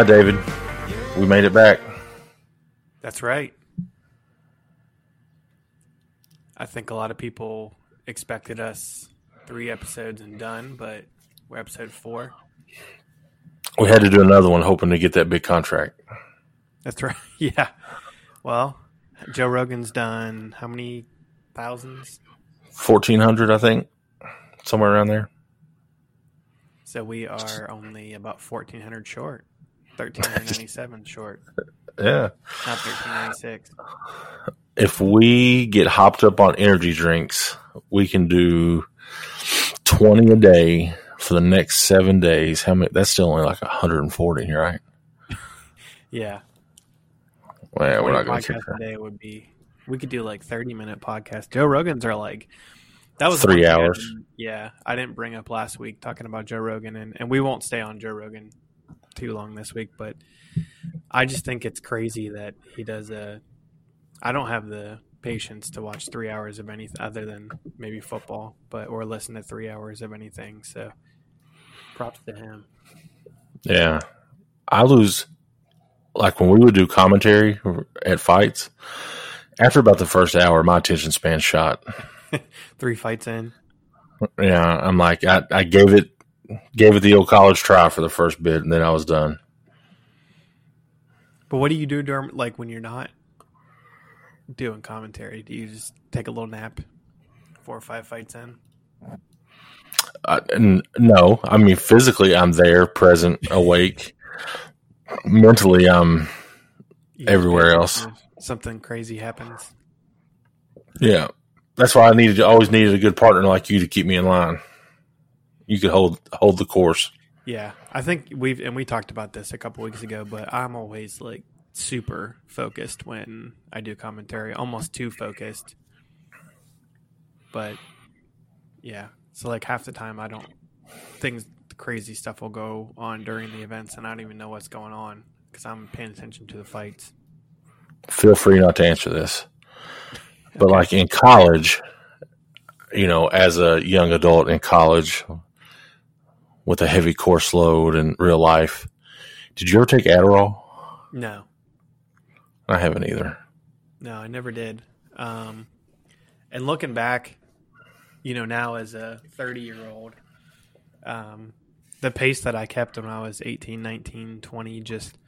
right, David. We made it back. That's right. I think a lot of people expected us three episodes and done, but we're episode four. We had to do another one, hoping to get that big contract. That's right. Yeah. Well, Joe Rogan's done how many thousands? Fourteen hundred, I think, somewhere around there. So we are only about fourteen hundred short, thirteen ninety seven short, Yeah. not thirteen ninety six. If we get hopped up on energy drinks, we can do twenty a day for the next seven days. How many? That's still only like hundred and forty, right? Yeah, Well, we're not going podcast to. a day would be. We could do like thirty minute podcasts. Joe Rogan's are like that was Three I hours. yeah, I didn't bring up last week talking about Joe Rogan, and and we won't stay on Joe Rogan too long this week, but I just think it's crazy that he does a. I don't have the patience to watch three hours of anything other than maybe football, but or listen to three hours of anything. So, props to him. Yeah, I lose. Like when we would do commentary at fights, after about the first hour, my attention span shot. Three fights in. Yeah, I'm like I, I gave it gave it the old college try for the first bit, and then I was done. But what do you do during like when you're not doing commentary? Do you just take a little nap? Four or five fights in. N- no, I mean physically, I'm there, present, awake. Mentally, I'm You Everywhere else. something crazy happens. yeah. That's why I needed always needed a good partner like you to keep me in line. You could hold hold the course. Yeah, I think we've and we talked about this a couple weeks ago, but I'm always like super focused when I do commentary, almost too focused. But yeah, so like half the time I don't things crazy stuff will go on during the events and I don't even know what's going on because I'm paying attention to the fights. Feel free not to answer this, but Okay. like in college, you know, as a young adult in college with a heavy course load in real life, did you ever take Adderall? No, I haven't either. No, I never did. Um, and looking back, you know, now as a 30 year old, um, the pace that I kept when I was 18, 19, 20, just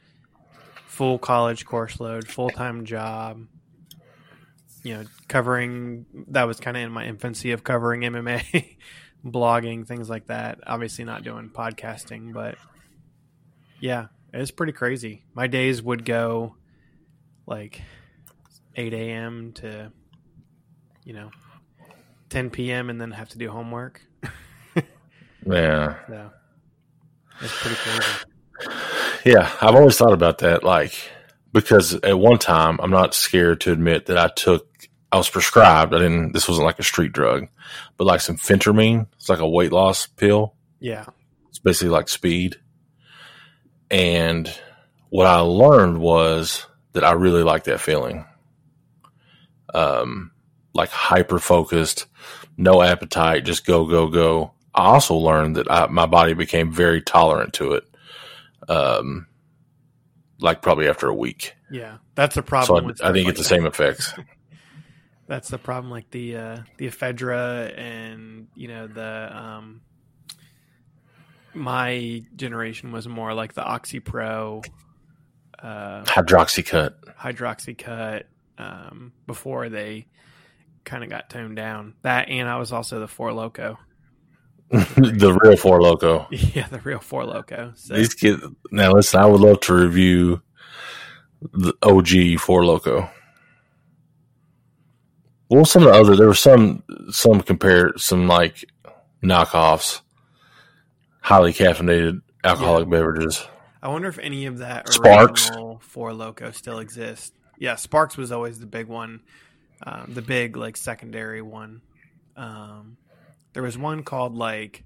full college course load, full time job, you know, covering that was kind of in my infancy of covering MMA, blogging, things like that. Obviously, not doing podcasting, but yeah, it's pretty crazy. My days would go like 8 a.m. to, you know, 10 p.m. and then have to do homework. Yeah. So it's pretty crazy. Yeah, I've always thought about that, like because at one time I'm not scared to admit that I took I was prescribed. I didn't. This wasn't like a street drug, but like some phentermine. It's like a weight loss pill. Yeah. It's basically like speed. And what I learned was that I really like that feeling. Um, like hyper focused, no appetite, just go, go, go. I also learned that I, my body became very tolerant to it. Um, like probably after a week. Yeah. That's the So problem. I, with I didn't stuff get the like same effects. That's the problem. Like the, uh, the ephedra and, you know, the, um, my generation was more like the OxyPro, uh, Hydroxycut. hydroxycut um, before they kind of got toned down. That and I was also the Four Loco. the real Four Loco. Yeah, the real Four Loco. So These kids. Now listen, I would love to review the OG Four Loco. Well, some of the other there were some some compare some like knockoffs, highly caffeinated alcoholic beverages. I wonder if any of that Sparks. Four Loco still exists. Yeah, Sparks was always the big one, um, the big like secondary one. Um, there was one called like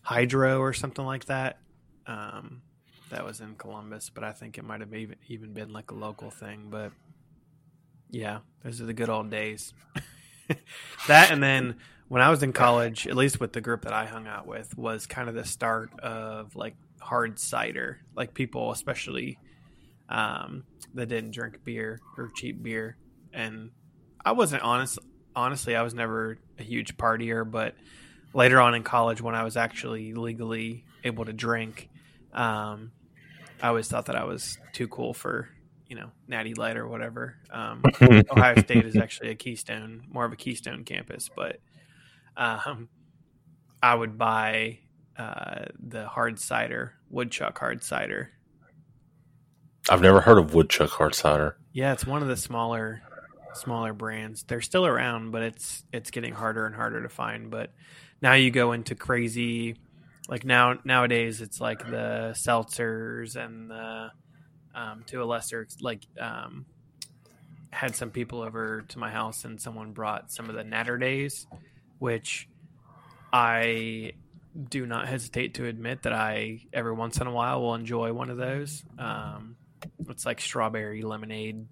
Hydro or something like that. Um, that was in Columbus, but I think it might have even even been like a local thing. But yeah, those are the good old days. that and then when I was in college, at least with the group that I hung out with, was kind of the start of like hard cider. Like people, especially um, that didn't drink beer or cheap beer, and I wasn't honest. Honestly, I was never a huge partier, but later on in college, when I was actually legally able to drink, um, I always thought that I was too cool for you know Natty Light or whatever. Um, Ohio State is actually a Keystone, more of a Keystone campus, but um, I would buy uh, the hard cider, woodchuck hard cider. I've never heard of woodchuck hard cider. Yeah, it's one of the smaller smaller brands. They're still around, but it's it's getting harder and harder to find. But now you go into crazy like now nowadays it's like the seltzers and the um, to a lesser like um, had some people over to my house and someone brought some of the Naturdays, which I do not hesitate to admit that I every once in a while will enjoy one of those. Um, it's like strawberry lemonade,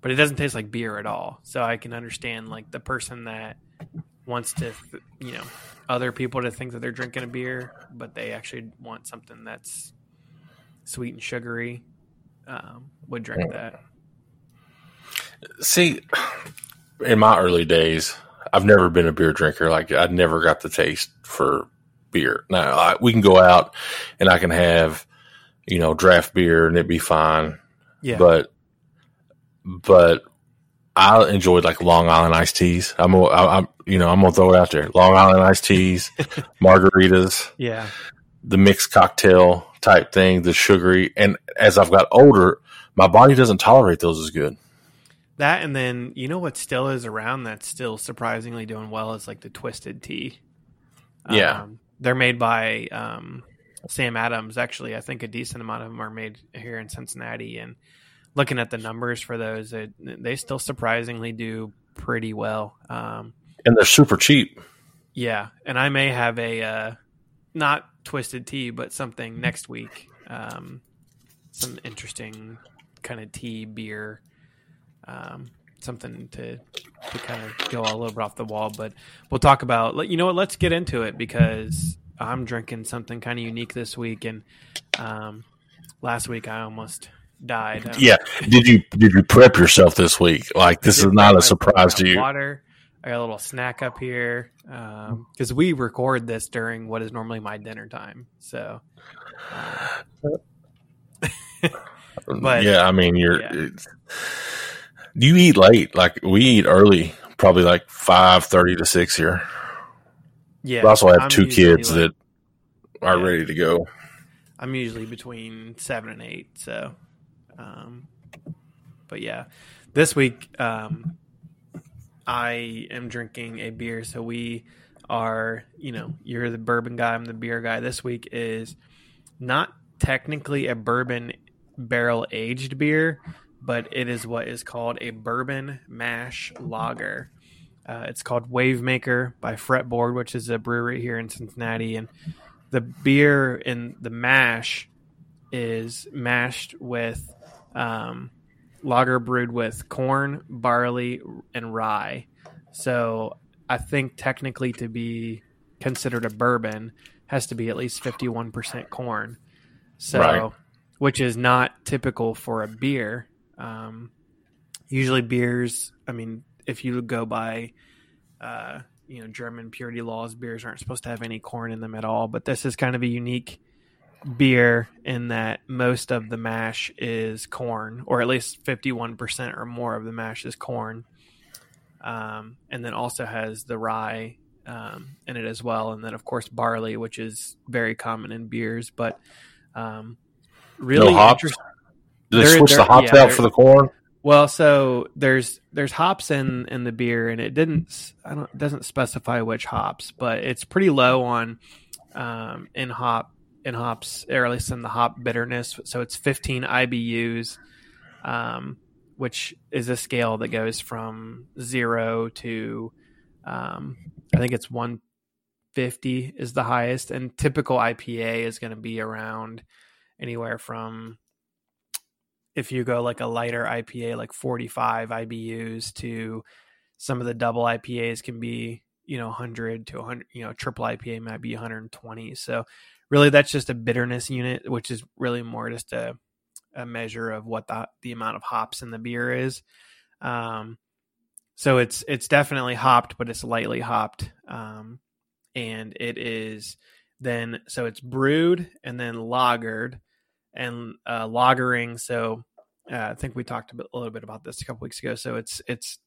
but it doesn't taste like beer at all. So I can understand like the person that wants to, you know, other people to think that they're drinking a beer, but they actually want something that's sweet and sugary. Um, would drink that. See, in my early days, I've never been a beer drinker. Like I never got the taste for beer. Now I, we can go out and I can have, you know, draft beer and it'd be fine. Yeah. But, but I enjoyed like Long Island iced teas. I'm, a, I'm, you know, I'm gonna throw it out there. Long Island iced teas, margaritas, Yeah. the mixed cocktail type thing, the sugary. And as I've got older, my body doesn't tolerate those as good. That and then you know what still is around that's still surprisingly doing well is like the twisted tea. Yeah. Um, they're made by um, Sam Adams. Actually, I think a decent amount of them are made here in Cincinnati. And looking at the numbers for those, it, they still surprisingly do pretty well. Um, And they're super cheap. yeah, and I may have a uh, not twisted tea, but something next week. Um, some interesting kind of tea beer, um, something to to kind of go a little bit off the wall. But we'll talk about. You know what? Let's get into it because I'm drinking something kind of unique this week, and um, last week I almost died. Um, Yeah. Did you did you prep yourself this week? Like this is not a surprise to you. Water. I got a little snack up here because we record this during what is normally my dinner time. So, uh, But- yeah, I mean, you're. yeah. You eat late, like we eat early, probably like five thirty to six here. yeah. We also have I'm two kids like- that are Yeah. ready to go. I'm usually between seven and eight. So, um, but yeah, this week um, I am drinking a beer. So we are, you know, you're the bourbon guy, I'm the beer guy. This week is not technically a bourbon barrel aged beer, but it is what is called a bourbon mash lager. Uh, it's called Wave Maker by Fretboard, which is a brewery here in Cincinnati, and the beer in the mash is mashed with um, lager brewed with corn, barley, and rye. So I think technically to be considered a bourbon has to be at least 51% corn. So, Right. which is not typical for a beer. Um, usually beers, I mean, if you go by, uh, you know, German purity laws, beers aren't supposed to have any corn in them at all. But this is kind of a unique beer in that most of the mash is corn, or at least 51% or more of the mash is corn. Um, and then also has the rye um, in it as well. And then, of course, barley, which is very common in beers. But um, really no hops. interest- Did they There- switch there- the hops yeah, out for the corn? well, so there's there's hops in in the beer, and it didn't I don't doesn't specify which hops, but it's pretty low on um, in hop in hops, or at least in the hop bitterness. So it's 15 IBUs, um, which is a scale that goes from zero to um, I think it's 150 is the highest, and typical IPA is going to be around anywhere from if you go like a lighter IPA, like 45 IBUs to some of the double IPAs can be, you know, 100 to 100, you know, triple IPA might be 120. So really that's just a bitterness unit, which is really more just a a measure of what the the amount of hops in the beer is. Um, so it's it's definitely hopped, but it's lightly hopped, um, and it is then so it's brewed and then lagered and uh, lagering. So uh, I think we talked a, bit, a little bit about this a couple weeks ago. So it's it's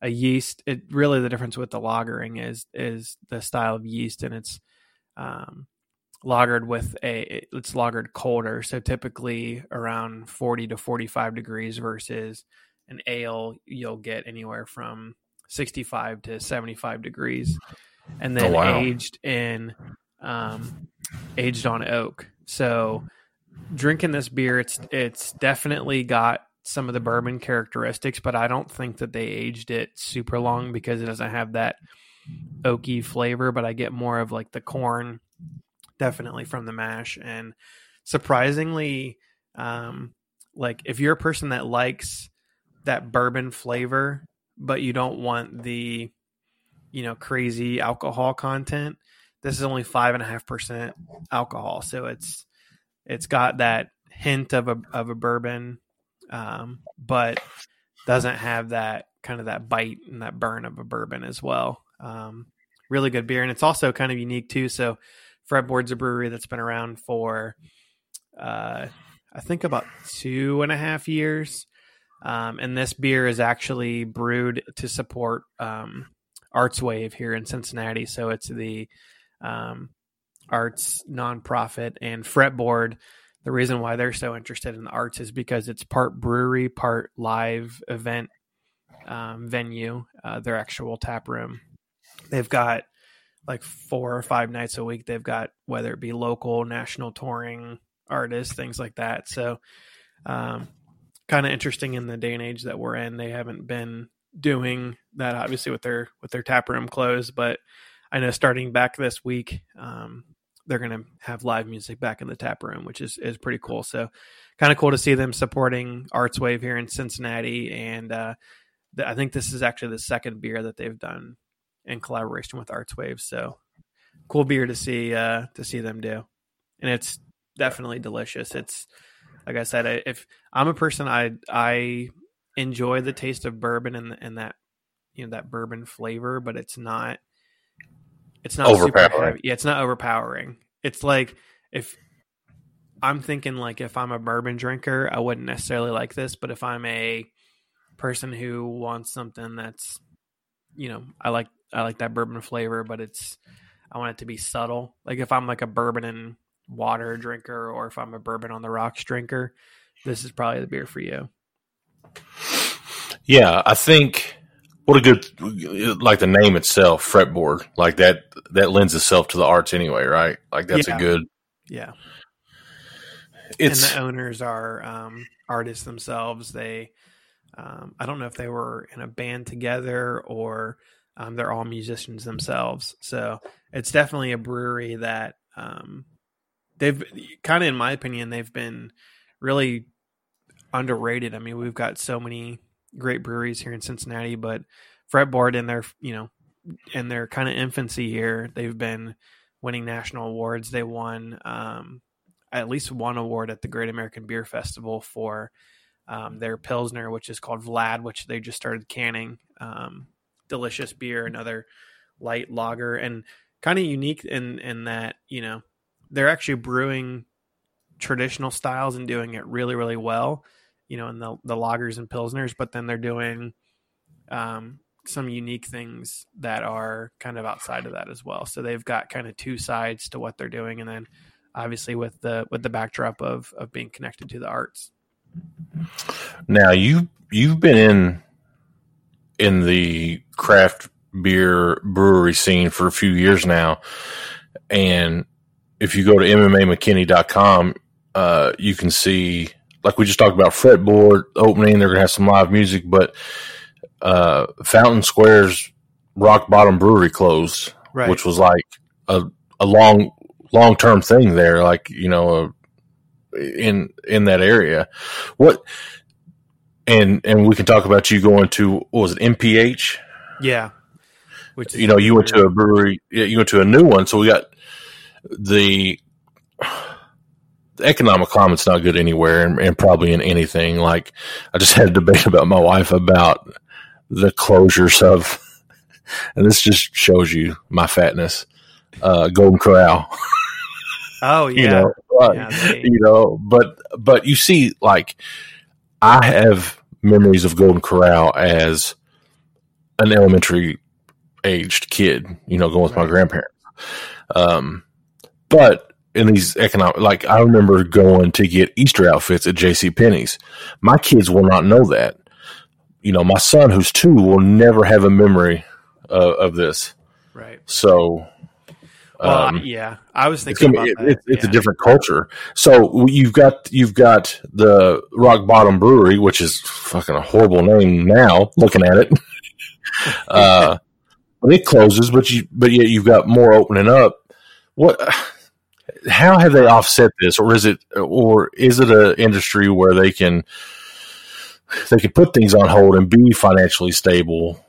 a yeast. It really the difference with the lagering is is the style of yeast, and it's um, lagered with a it's lagered colder. So typically around forty to forty five degrees versus an ale you'll get anywhere from 65 to 75 degrees and then oh, wow. aged in um, aged on oak so drinking this beer it's it's definitely got some of the bourbon characteristics but i don't think that they aged it super long because it doesn't have that oaky flavor but i get more of like the corn definitely from the mash and surprisingly um like if you're a person that likes that bourbon flavor, but you don't want the you know crazy alcohol content. This is only five and a half percent alcohol, so it's it's got that hint of a of a bourbon, um, but doesn't have that kind of that bite and that burn of a bourbon as well. Um, really good beer, and it's also kind of unique too. So, Fretboard's a brewery that's been around for, uh, I think about two and a half years. Um, and this beer is actually brewed to support um, Arts Wave here in Cincinnati. So it's the um, arts nonprofit and fretboard. The reason why they're so interested in the arts is because it's part brewery, part live event um, venue, uh, their actual tap room. They've got like four or five nights a week. They've got whether it be local, national touring artists, things like that. So, um, kind of interesting in the day and age that we're in. They haven't been doing that obviously with their with their tap room closed, but I know starting back this week, um, they're going to have live music back in the tap room, which is is pretty cool. So, kind of cool to see them supporting Arts Wave here in Cincinnati, and uh, th- I think this is actually the second beer that they've done in collaboration with Arts Wave. So, cool beer to see uh, to see them do, and it's definitely delicious. It's like I said, I, if I'm a person, I I enjoy the taste of bourbon and and that you know that bourbon flavor, but it's not it's not overpowering. Yeah, it's not overpowering. It's like if I'm thinking like if I'm a bourbon drinker, I wouldn't necessarily like this, but if I'm a person who wants something that's you know, I like I like that bourbon flavor, but it's I want it to be subtle. Like if I'm like a bourbon and water drinker or if I'm a bourbon on the rocks drinker, this is probably the beer for you. Yeah, I think what a good like the name itself, fretboard, like that that lends itself to the arts anyway, right? Like that's yeah. a good Yeah. It's and the owners are um, artists themselves. They um, I don't know if they were in a band together or um, they're all musicians themselves. So it's definitely a brewery that um, they've kind of, in my opinion, they've been really underrated. I mean, we've got so many great breweries here in Cincinnati, but Fretboard in their, you know, in their kind of infancy here, they've been winning national awards. They won um, at least one award at the Great American Beer Festival for um, their Pilsner, which is called Vlad, which they just started canning. Um, delicious beer, another light lager, and kind of unique in in that you know they're actually brewing traditional styles and doing it really really well you know in the the lagers and pilsners but then they're doing um, some unique things that are kind of outside of that as well. So they've got kind of two sides to what they're doing and then obviously with the with the backdrop of of being connected to the arts. Now you you've been in in the craft beer brewery scene for a few years now and if you go to MMAMcKinney.com, uh, you can see, like we just talked about, fretboard opening. They're going to have some live music, but uh, Fountain Square's Rock Bottom Brewery closed, right. which was like a, a long long term thing there, like you know, uh, in in that area. What and and we can talk about you going to what was it MPH? Yeah, which you know you went to a brewery, you went to a new one, so we got the the economic climate's not good anywhere and, and, probably in anything. Like I just had a debate about my wife about the closures of, and this just shows you my fatness, uh, Golden Corral. Oh yeah. you know, uh, yeah, they... you know, but, but you see, like I have memories of Golden Corral as an elementary aged kid, you know, going with my grandparents. Um, but in these economic, like I remember going to get Easter outfits at J.C. Penney's. My kids will not know that. You know, my son, who's two, will never have a memory uh, of this. Right. So, um, yeah, I was thinking it's, be, it, it's yeah. a different culture. So you've got you've got the Rock Bottom Brewery, which is fucking a horrible name now. Looking at it, uh, it closes, but you but yet you've got more opening up. What? how have they offset this, or is it, or is it an industry where they can they can put things on hold and be financially stable?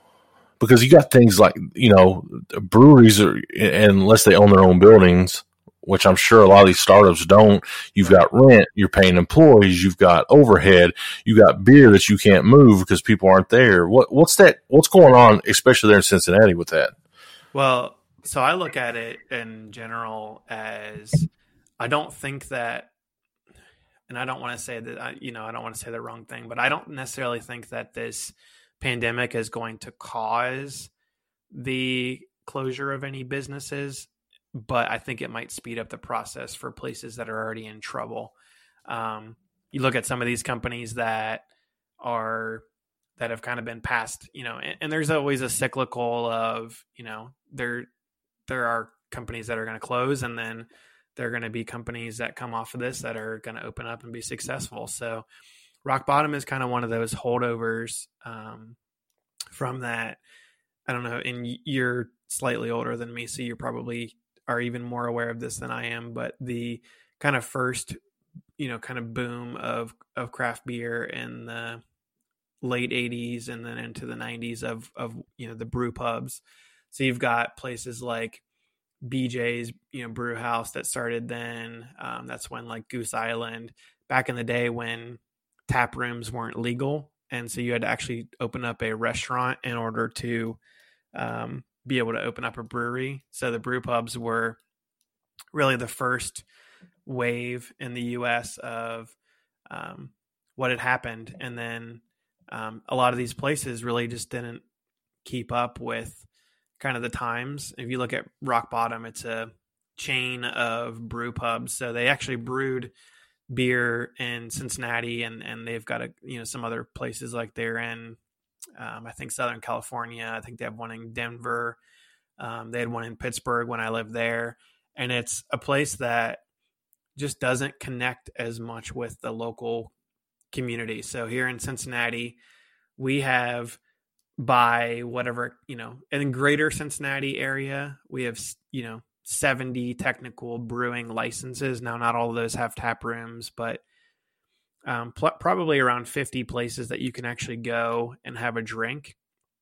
Because you got things like you know breweries are unless they own their own buildings, which I'm sure a lot of these startups don't. You've got rent, you're paying employees, you've got overhead, you got beer that you can't move because people aren't there. What what's that? What's going on, especially there in Cincinnati with that? Well, so I look at it in general as I don't think that, and I don't want to say that, I, you know, I don't want to say the wrong thing, but I don't necessarily think that this pandemic is going to cause the closure of any businesses, but I think it might speed up the process for places that are already in trouble. Um, you look at some of these companies that are that have kind of been passed, you know, and, and there's always a cyclical of, you know, there there are companies that are going to close and then there are going to be companies that come off of this that are going to open up and be successful. So rock bottom is kind of one of those holdovers um, from that. I don't know. And you're slightly older than me, so you probably are even more aware of this than I am. But the kind of first, you know, kind of boom of of craft beer in the late '80s and then into the '90s of of you know the brew pubs so you've got places like BJ's, you know, brew house that started then. Um, that's when like Goose Island, back in the day when tap rooms weren't legal. And so you had to actually open up a restaurant in order to um, be able to open up a brewery. So the brew pubs were really the first wave in the US of um, what had happened. And then um, a lot of these places really just didn't keep up with kind of the times. If you look at Rock Bottom, it's a chain of brew pubs. So they actually brewed beer in Cincinnati, and and they've got a you know some other places like they're in. Um, I think Southern California. I think they have one in Denver. Um, they had one in Pittsburgh when I lived there, and it's a place that just doesn't connect as much with the local community. So here in Cincinnati, we have by whatever you know in greater cincinnati area we have you know 70 technical brewing licenses. Now not all of those have tap rooms but um, pl- probably around 50 places that you can actually go and have a drink.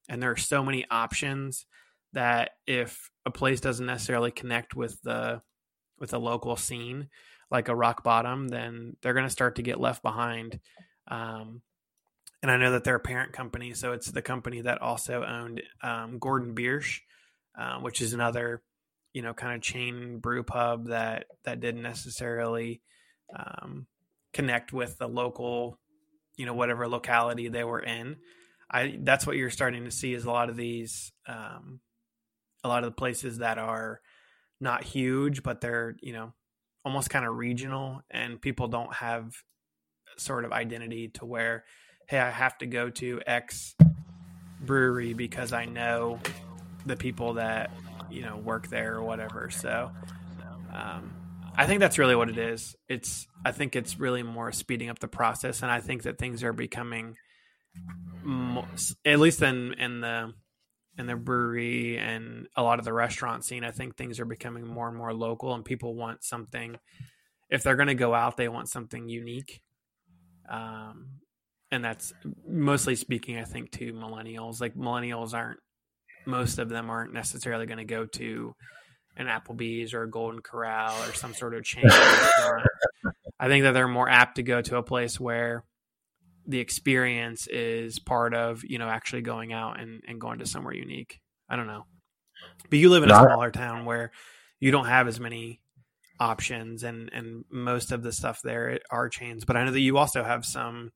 And there are so many options that if a place doesn't necessarily connect with the with the local scene like a rock bottom then they're going to start to get left behind. Um, and I know that they're a parent company, so it's the company that also owned um, Gordon Biersch, uh, which is another, you know, kind of chain brew pub that that didn't necessarily um, connect with the local, you know, whatever locality they were in. I that's what you're starting to see is a lot of these, um, a lot of the places that are not huge, but they're you know almost kind of regional, and people don't have sort of identity to where hey, I have to go to X brewery because I know the people that you know work there or whatever. So um, I think that's really what it is. It's I think it's really more speeding up the process, and I think that things are becoming, more, at least in in the in the brewery and a lot of the restaurant scene. I think things are becoming more and more local, and people want something. If they're going to go out, they want something unique. Um, and that's mostly speaking i think to millennials like millennials aren't most of them aren't necessarily going to go to an Applebee's or a Golden Corral or some sort of chain. I think that they're more apt to go to a place where the experience is part of you know actually going out and, and going to somewhere unique. I don't know, but you live in a smaller town where you don't have as many options and and most of the stuff there are chains. But I know that you also have some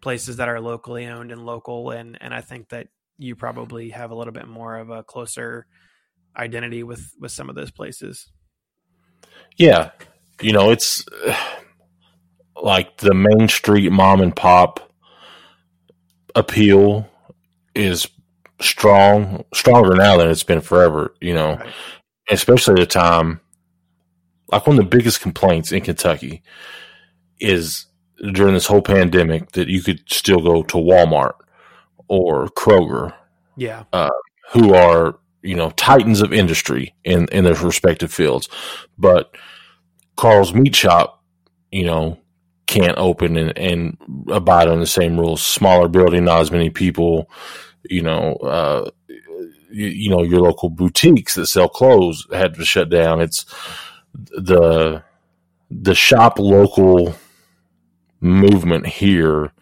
places that are locally owned and local, and and I think that you probably have a little bit more of a closer identity with with some of those places. Yeah, you know it's like the main street mom and pop appeal is strong, stronger now than it's been forever. You know, right. especially a time. Like one of the biggest complaints in Kentucky is during this whole pandemic that you could still go to Walmart or Kroger, yeah, uh, who are you know titans of industry in in their respective fields, but Carl's Meat Shop, you know, can't open and, and abide on the same rules. Smaller building, not as many people. You know, uh, you, you, know your local boutiques that sell clothes had to shut down. It's the the shop local movement here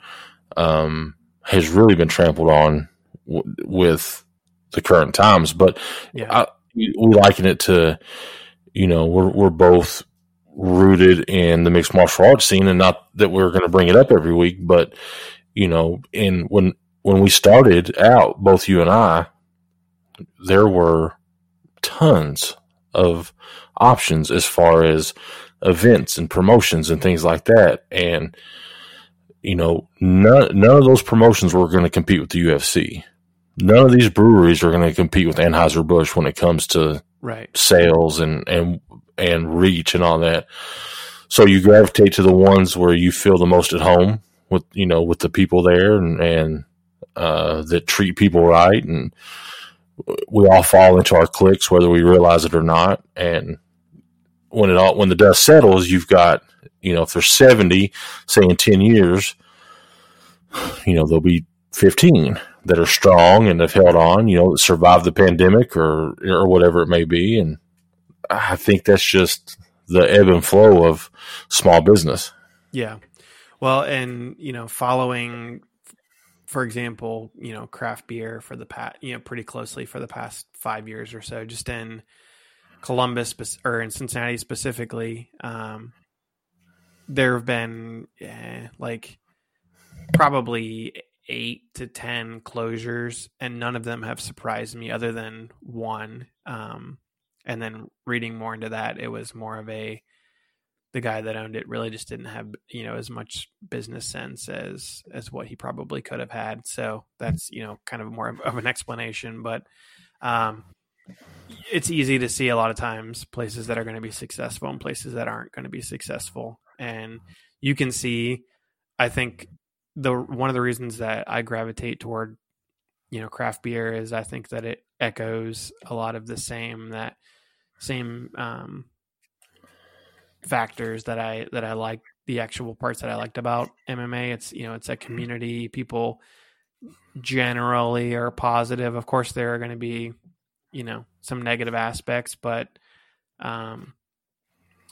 um, has really been trampled on w- with the current times. But yeah. I, we liken it to, you know, we're we're both rooted in the mixed martial arts scene, and not that we're going to bring it up every week, but you know, in when when we started out, both you and I, there were tons of options as far as events and promotions and things like that, and you know, none none of those promotions were going to compete with the UFC. None of these breweries are going to compete with Anheuser Busch when it comes to right sales and and and reach and all that. So you gravitate to the ones where you feel the most at home with you know with the people there and and uh, that treat people right and we all fall into our cliques whether we realize it or not and when it all when the dust settles you've got you know if there's 70 say in 10 years you know there'll be 15 that are strong and have held on you know survived the pandemic or or whatever it may be and I think that's just the ebb and flow of small business. Yeah. Well, and you know, following, for example, you know, craft beer for the past, you know, pretty closely for the past five years or so, just in Columbus or in Cincinnati specifically, um, there have been like probably eight to ten closures, and none of them have surprised me, other than one. Um, and then reading more into that it was more of a the guy that owned it really just didn't have you know as much business sense as as what he probably could have had so that's you know kind of more of, of an explanation but um it's easy to see a lot of times places that are going to be successful and places that aren't going to be successful and you can see i think the one of the reasons that i gravitate toward you know craft beer is i think that it echoes a lot of the same that same um, factors that I that I like the actual parts that I liked about MMA. It's you know it's a community. People generally are positive. Of course, there are going to be you know some negative aspects, but um,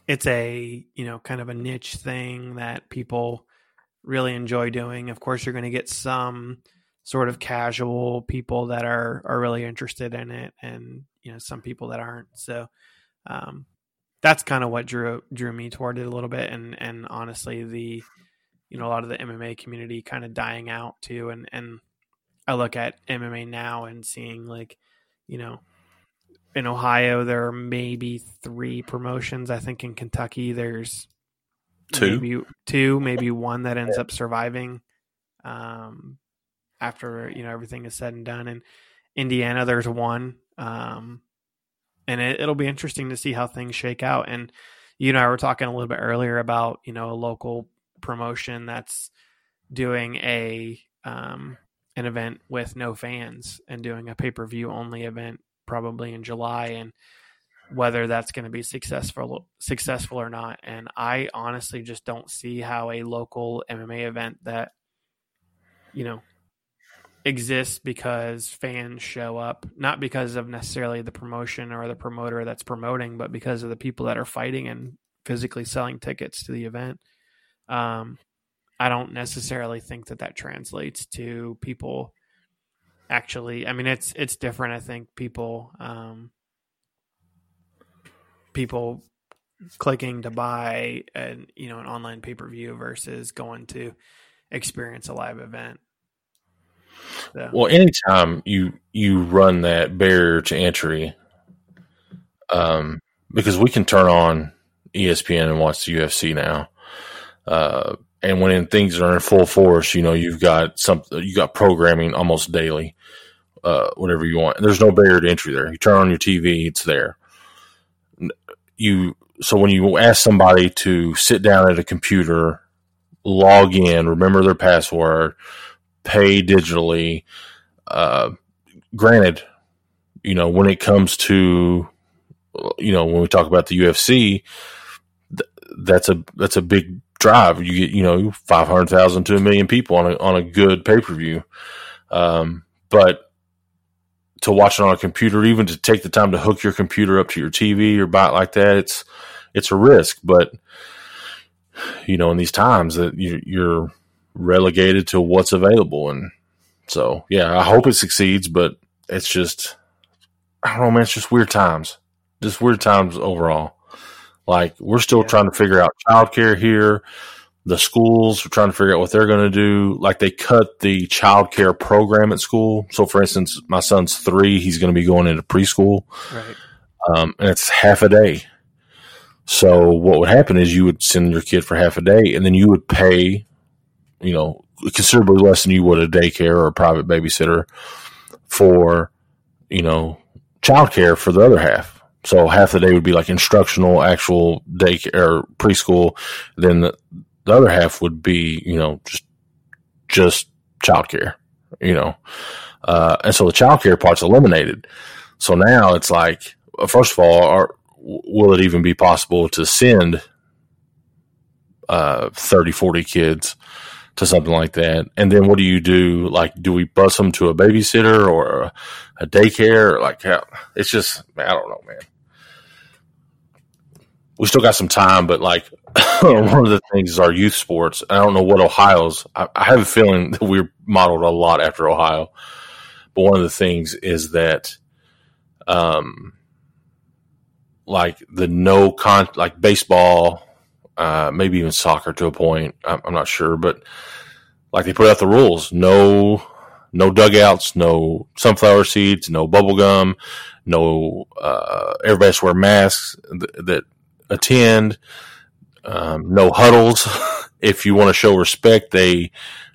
it's a you know kind of a niche thing that people really enjoy doing. Of course, you're going to get some sort of casual people that are are really interested in it, and you know some people that aren't. So um, that's kind of what drew drew me toward it a little bit, and and honestly, the you know a lot of the MMA community kind of dying out too, and and I look at MMA now and seeing like you know in Ohio there are maybe three promotions. I think in Kentucky there's two, maybe two, maybe one that ends up surviving. Um, after you know everything is said and done. In Indiana, there's one, um, and it, it'll be interesting to see how things shake out. And you and I were talking a little bit earlier about you know a local promotion that's doing a um, an event with no fans and doing a pay per view only event probably in July and whether that's going to be successful successful or not and I honestly just don't see how a local MMA event that you know exists because fans show up, not because of necessarily the promotion or the promoter that's promoting, but because of the people that are fighting and physically selling tickets to the event. Um, I don't necessarily think that that translates to people actually. I mean, it's it's different. I think people um, people clicking to buy an you know an online pay per view versus going to experience a live event. So. Well, anytime you you run that barrier to entry, um, because we can turn on ESPN and watch the UFC now, uh, and when things are in full force, you know you've got some you got programming almost daily, uh, whatever you want. There's no barrier to entry there. You turn on your TV, it's there. You so when you ask somebody to sit down at a computer, log in, remember their password, pay digitally. Uh, granted, you know when it comes to you know when we talk about the UFC, th- that's a that's a big drive. You get you know five hundred thousand to a million people on a on a good pay per view. Um, but to watch it on a computer, even to take the time to hook your computer up to your TV or buy it like that, it's it's a risk. But you know, in these times that you, you're relegated to what's available, and so yeah, I hope it succeeds. But it's just I don't know, man. It's just weird times, just weird times overall. Like we're still yeah. trying to figure out childcare here. The schools are trying to figure out what they're going to do. Like they cut the childcare program at school. So, for instance, my son's three; he's going to be going into preschool, right? Um, and it's half a day. So, what would happen is you would send your kid for half a day, and then you would pay, you know, considerably less than you would a daycare or a private babysitter for, you know, childcare for the other half. So half the day would be like instructional, actual day or preschool. Then the, the other half would be, you know, just just childcare, you know. Uh, and so the childcare part's eliminated. So now it's like, uh, first of all, are, will it even be possible to send uh, 30, 40 kids to something like that? And then what do you do? Like, do we bus them to a babysitter or a, a daycare? Like, how, it's just, I don't know, man we still got some time, but like one of the things is our youth sports. I don't know what Ohio's. I, I, have a feeling that we're modeled a lot after Ohio, but one of the things is that, um, like the no con, like baseball, uh, maybe even soccer to a point. I'm, I'm not sure, but like they put out the rules: no, no dugouts, no sunflower seeds, no bubble gum, no. Uh, everybody has to wear masks. that attend. Um, no huddles. if you want to show respect, they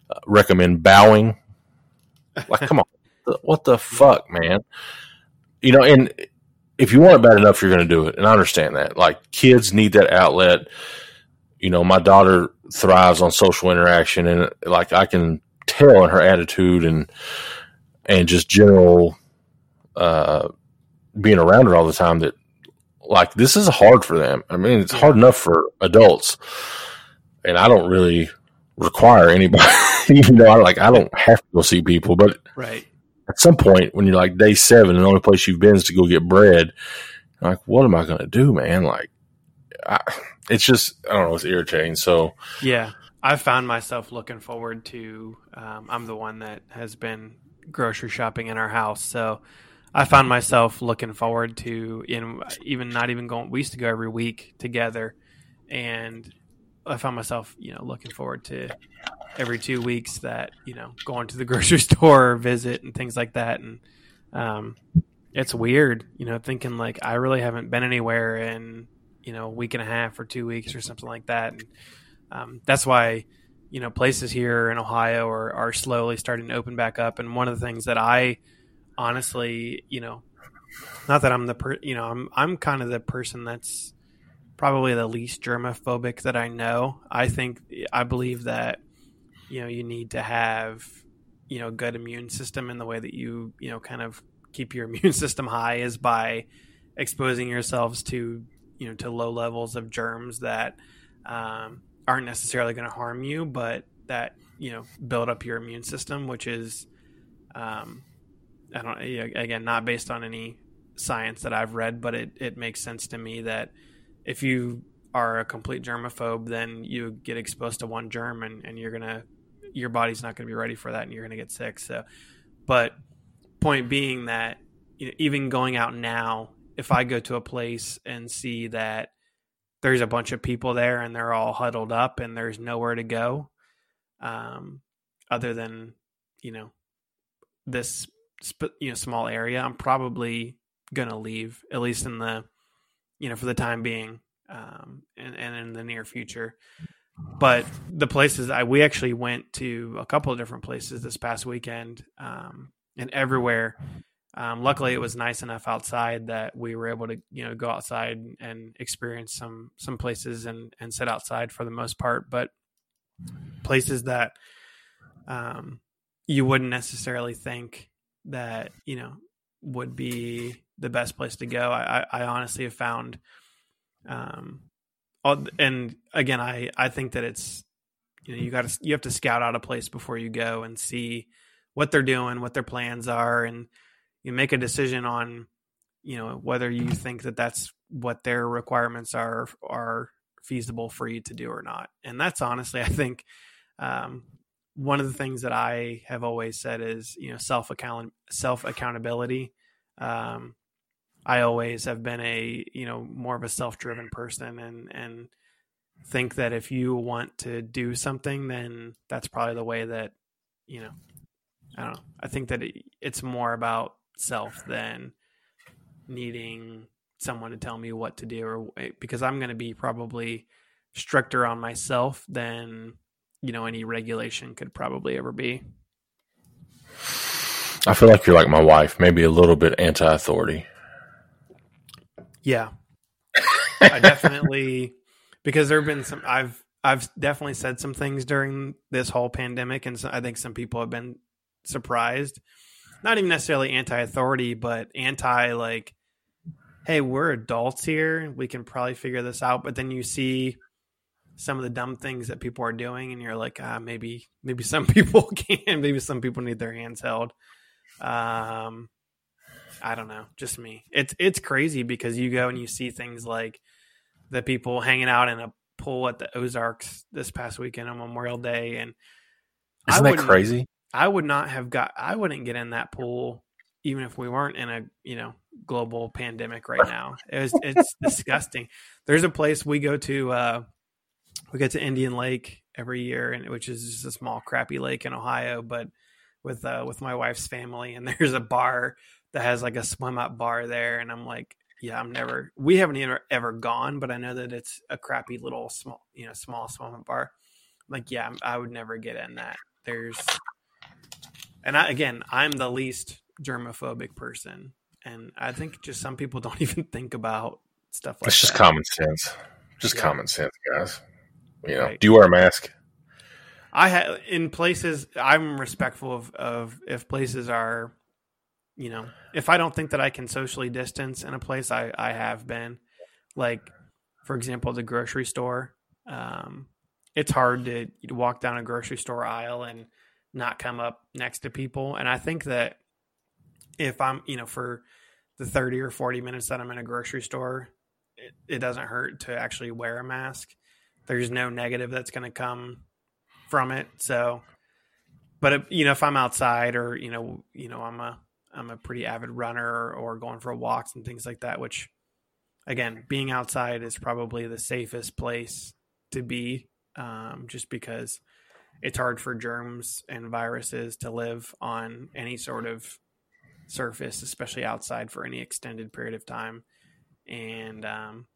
uh, recommend bowing. Like, come on, what the fuck, man? You know, and if you want it bad enough, you're going to do it, and I understand that. Like, kids need that outlet. You know, my daughter thrives on social interaction, and like I can tell in her attitude and and just general uh, being around her all the time that like this is hard for them. I mean, it's hard enough for adults, and I don't really require anybody. you know, I like I don't have to go see people, but right at some point when you're like day seven, and the only place you've been is to go get bread, like what am I going to do, man? Like, I, it's just I don't know, it's irritating. So yeah, I found myself looking forward to. Um, I'm the one that has been grocery shopping in our house, so I found myself looking forward to in even not even going. We used to go every week together, and I found myself you know looking forward to every two weeks that you know going to the grocery store visit and things like that. And um, it's weird, you know, thinking like I really haven't been anywhere in you know a week and a half or two weeks or something like that. And um, that's why you know places here in Ohio are are slowly starting to open back up. And one of the things that I honestly, you know, not that I'm the per, you know, I'm I'm kind of the person that's probably the least germophobic that I know. I think I believe that you know you need to have you know good immune system, and the way that you you know kind of keep your immune system high is by exposing yourselves to you know to low levels of germs that um, aren't necessarily going to harm you, but that you know build up your immune system, which is Um, I don't again not based on any science that I've read, but it it makes sense to me that if you are a complete germaphobe, then you get exposed to one germ and, and you're gonna your body's not gonna be ready for that and you're gonna get sick. So, but point being that you know, even going out now, if I go to a place and see that there's a bunch of people there and they're all huddled up and there's nowhere to go, um, other than you know this sp- you know small area, I'm probably gonna leave at least in the you know for the time being um, and, and in the near future. But the places I we actually went to a couple of different places this past weekend, um, and everywhere. Um, luckily, it was nice enough outside that we were able to you know go outside and experience some some places and and sit outside for the most part. But places that um, you wouldn't necessarily think that you know would be the best place to go. I, I honestly have found um, all, and again, I I think that it's you know you got to you have to scout out a place before you go and see what they're doing, what their plans are, and you make a decision on you know whether you think that that's what their requirements are are feasible for you to do or not. And that's honestly, I think, um, one of the things that I have always said is you know self account self accountability. Um, I always have been a you know more of a self driven person and and think that if you want to do something, then that's probably the way that you know. I don't know. I think that it, it's more about self than needing someone to tell me what to do or because I'm going to be probably stricter on myself than you know any regulation could probably ever be. I feel like you're like my wife, maybe a little bit anti-authority. Yeah, I definitely because there have been some. I've I've definitely said some things during this whole pandemic, and so I think some people have been surprised. Not even necessarily anti-authority, but anti like, hey, we're adults here. We can probably figure this out. But then you see some of the dumb things that people are doing, and you're like, ah, maybe maybe some people can, maybe some people need their hands held. Um, I don't know, just me. It's it's crazy because you go and you see things like the people hanging out in a pool at the Ozarks this past weekend on Memorial Day, and isn't that crazy? I would not have got. I wouldn't get in that pool even if we weren't in a you know global pandemic right now. It was it's disgusting. There's a place we go to. Uh, we get to Indian Lake every year, and which is just a small crappy lake in Ohio, but with uh, with my wife's family, and there's a bar that has like a swim up bar there, and I'm like, yeah, I'm never. We haven't ever ever gone, but I know that it's a crappy little small, you know, small swim up bar. I'm like, yeah, I would never get in that. There's, and I, again, I'm the least germophobic person, and I think just some people don't even think about stuff like. That. It's just that. common sense. Just yeah. common sense, guys. You know, right. do you wear a mask? I have in places. I'm respectful of of if places are you know, if I don't think that I can socially distance in a place, I, I have been. Like, for example, the grocery store. Um, it's hard to, to walk down a grocery store aisle and not come up next to people. And I think that if I'm, you know, for the 30 or 40 minutes that I'm in a grocery store, it, it doesn't hurt to actually wear a mask. There's no negative that's going to come from it. So, but if, you know, if I'm outside or, you know, you know, I'm a, I'm a pretty avid runner or going for walks and things like that, which again, being outside is probably the safest place to be um, just because it's hard for germs and viruses to live on any sort of surface, especially outside for any extended period of time. And um,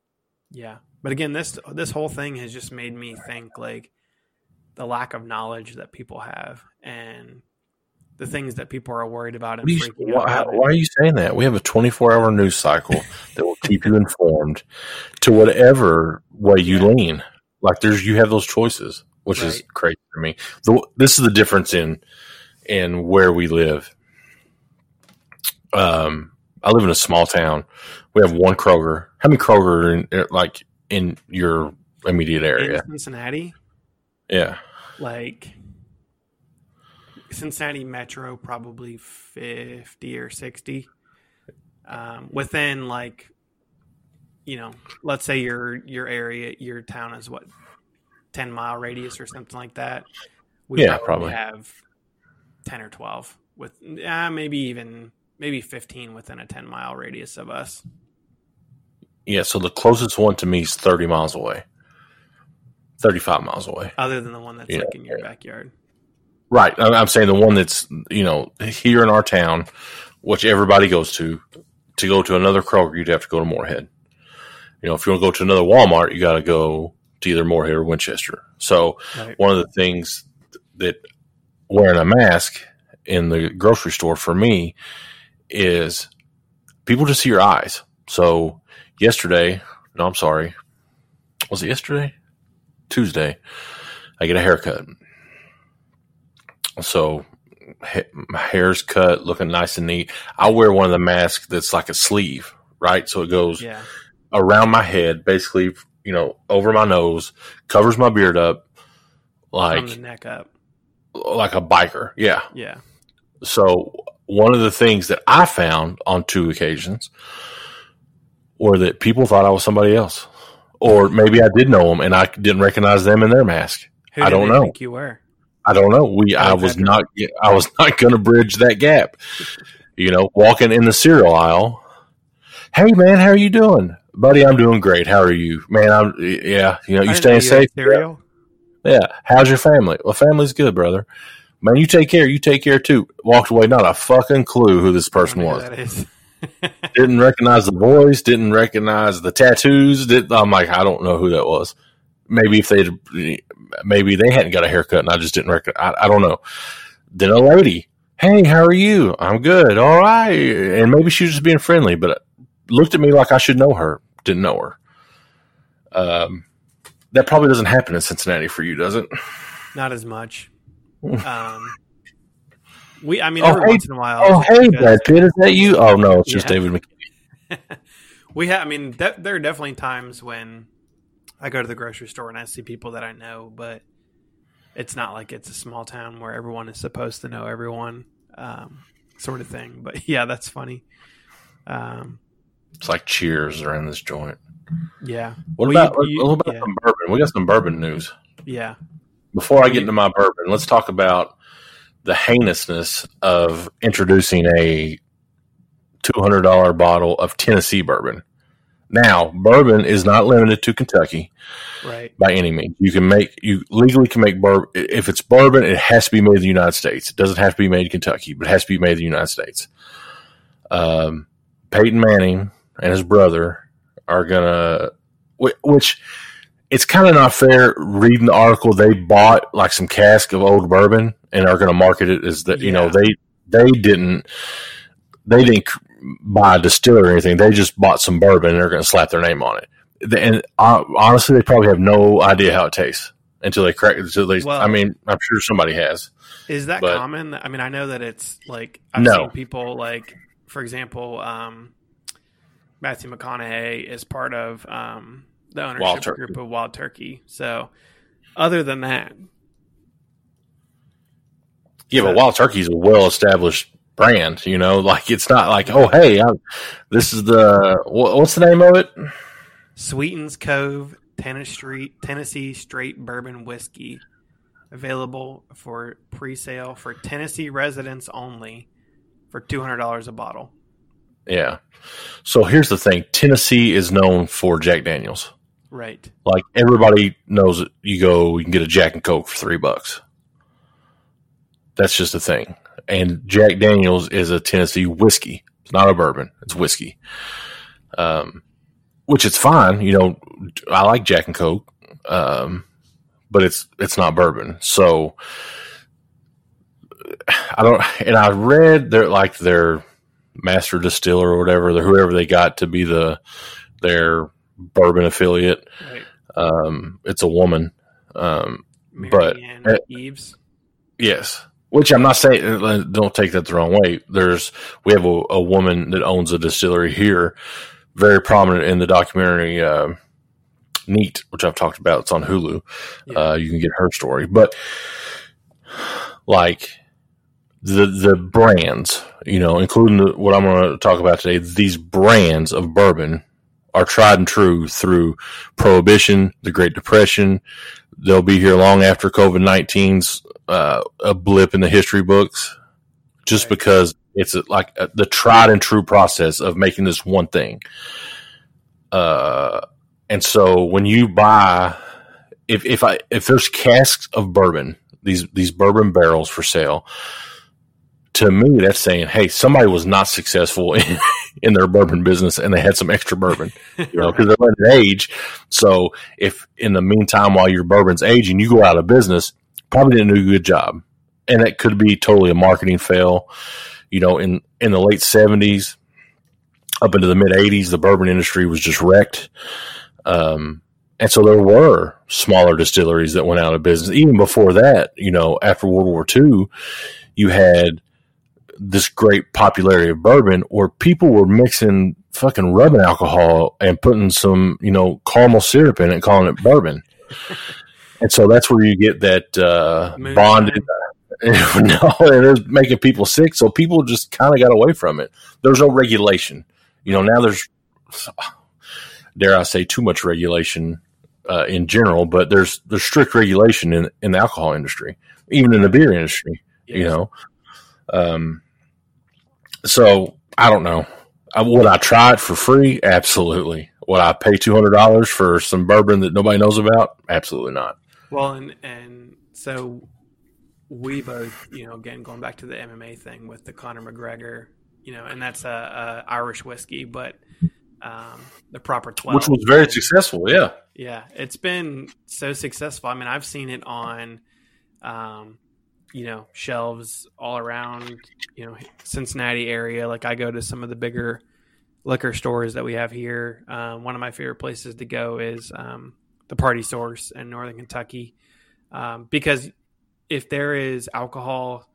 yeah, but again, this this whole thing has just made me think like the lack of knowledge that people have and the things that people are worried about and you, why, why, are you saying that? We have a 24 hour news cycle that will keep you informed to whatever way you yeah. lean. Like there's, you have those choices, which right. is crazy to me. The, this is the difference in, in where we live. Um, I live in a small town. We have one Kroger. How many Kroger in, like in your immediate area? In Cincinnati. Yeah. Like Cincinnati Metro, probably fifty or sixty. Um, within like, you know, let's say your your area, your town is what ten mile radius or something like that. We Yeah, probably. have ten or twelve with, uh, maybe even maybe fifteen within a ten mile radius of us. Yeah, so the closest one to me is 30 miles away. 35 miles away. Other than the one that's Yeah. like in your backyard. Right. I'm I'm saying the one that's, you know, here in our town, which everybody goes to, to go to another Kroger, you'd have to go to Morehead. You know, if you want to go to another Walmart, you got to go to either Morehead or Winchester. So Right. one of the things that wearing a mask in the grocery store for me is people just see your eyes. So yesterday, no, I'm sorry. Was it yesterday? Tuesday. I get a haircut. So ha- my hair's cut, looking nice and neat. I wear one of the masks that's like a sleeve, right? So it goes Yeah. around my head, basically, you know, over my nose, covers my beard up, like neck up. like a biker. Yeah. Yeah. So one of the things that I found on two occasions were that people thought I was somebody else, or maybe I did know them and I didn't recognize them in their mask. Who I don't know. think you were? I don't know. We I was not I was not going to bridge that gap. You know, walking in the cereal aisle. Hey man, how are you doing, buddy? I'm doing great. How are you, man? I'm yeah. You know, you staying know safe? ate Cereal. Yeah. How's your family? Well, family's good, brother. Man, you take care. You take care too. Walked away, not a fucking clue who this person I don't know was. who That is. Didn't recognize the voice. Didn't recognize the tattoos. Did, I'm like, I don't know who that was. Maybe if they, maybe they hadn't got a haircut and I just didn't recognize. I, I don't know. Then a lady, hey, how are you? I'm good. All right. And maybe she was just being friendly, but looked at me like I should know her. Didn't know her. Um, that probably doesn't happen in Cincinnati for you, does it? Not as much. Um, we, I mean, Oh, every hey- once in a while. Oh, hey, Brad Pitt, is that you? Oh no, it's just Yeah. David McKinney. We have. I mean, de- there are definitely times when I go to the grocery store and I see people that I know, but it's not like it's a small town where everyone is supposed to know everyone, um, sort of thing. But yeah, that's funny. Um, It's like Cheers around this joint. yeah, What Well, about you- you- what about yeah. some bourbon? We got some bourbon news. yeah. Before I get into my bourbon, let's talk about the heinousness of introducing a two hundred dollar bottle of Tennessee bourbon. Now, bourbon is not limited to Kentucky Right. by any means. You can make you legally can make bourbon if it's bourbon, it has to be made in the United States. It doesn't have to be made in Kentucky, but it has to be made in the United States. Um, Peyton Manning and his brother are gonna, whi- which it's kind of not fair. Reading the article, they bought like some cask of old bourbon and are gonna market it as that. You know, they they didn't they didn't buy a distiller or anything. They just bought some bourbon and they're gonna slap their name on it and uh, honestly, they probably have no idea how it tastes until they crack. Until they, Well- I mean, I'm sure somebody has. Is that But- common? I mean, I know that it's like I've No. seen people like, for example, um, Matthew McConaughey is part of um, the ownership group of Wild Turkey. So, other than that, Yeah, but Wild Turkey is a well-established brand. You know, like it's not like, oh, hey, i this is the what's the name of it? Sweetens Cove, Tennessee Street, Tennessee Straight Bourbon Whiskey, available for pre-sale for Tennessee residents only, for two hundred dollars a bottle. Yeah. So here's the thing: Tennessee is known for Jack Daniels. Right. Like everybody knows, it. you go, you can get a Jack and Coke for three bucks. That's just a thing. And Jack Daniels is a Tennessee whiskey. It's not a bourbon. It's whiskey. Um, which it's fine. You know, I like Jack and Coke. Um, but it's, it's not bourbon. So I don't, and I read their, like their master distiller or whatever, whoever they got to be the, their bourbon affiliate. Right. Um, it's a woman. Um, But- uh, Eaves. Yes. Which I'm not saying, uh, don't take that the wrong way. There's, we have a, a woman that owns a distillery here, very prominent in the documentary, uh, Neat, which I've talked about. It's on Hulu. Yeah. Uh, you can get her story. But, like, the the brands, you know, including the, what I'm going to talk about today, these brands of bourbon are tried and true through Prohibition, the Great Depression. They'll be here long after COVID 19's uh, a blip in the history books, just because it's like a, the tried and true process of making this one thing. Uh, and so when you buy, if if I if there's casks of bourbon, these these bourbon barrels for sale, to me, that's saying, hey, somebody was not successful in, in their bourbon business and they had some extra bourbon, you know, because they're letting it age. So if in the meantime, while your bourbon's aging, you go out of business, probably didn't do a good job. And that could be totally a marketing fail. You know, in, in the late 70s, up into the mid 80s, the bourbon industry was just wrecked. Um, and so there were smaller distilleries that went out of business. Even before that, you know, after World War II, you had this great popularity of bourbon where people were mixing fucking rubbing alcohol and putting some, you know, caramel syrup in it, calling it bourbon. and so that's where you get that uh, bonded. no, and it's making people sick. So people just kind of got away from it. There's no regulation. You know, now there's, dare I say, too much regulation uh, in general, but there's there's strict regulation in in the alcohol industry, even in the beer industry. Yes. You know, um, so I don't know. would I try it for free? Absolutely. Would I pay two hundred dollars for some bourbon that nobody knows about? Absolutely not. Well, and and so we both, you know, again going back to the MMA thing with the Conor McGregor, you know, and that's a, a Irish whiskey, but um, the proper twelve, which was very successful. Yeah, yeah, it's been so successful. I mean, I've seen it on um, you know shelves all around you know Cincinnati area. Like I go to some of the bigger liquor stores that we have here. Um, one of my favorite places to go is um, the Party Source in Northern Kentucky um, because if there is alcohol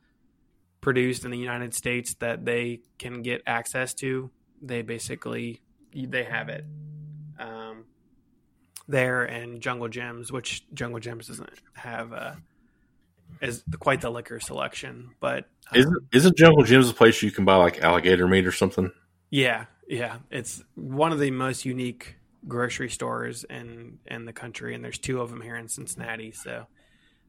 produced in the United States that they can get access to, they basically they have it um, there and Jungle Jim's which Jungle Jim's doesn't have. Uh, is quite the liquor selection. But um, isn't isn't Jungle Jim's a place you can buy like alligator meat or something? Yeah, yeah, it's one of the most unique grocery stores in in the country, and there's two of them here in Cincinnati. So,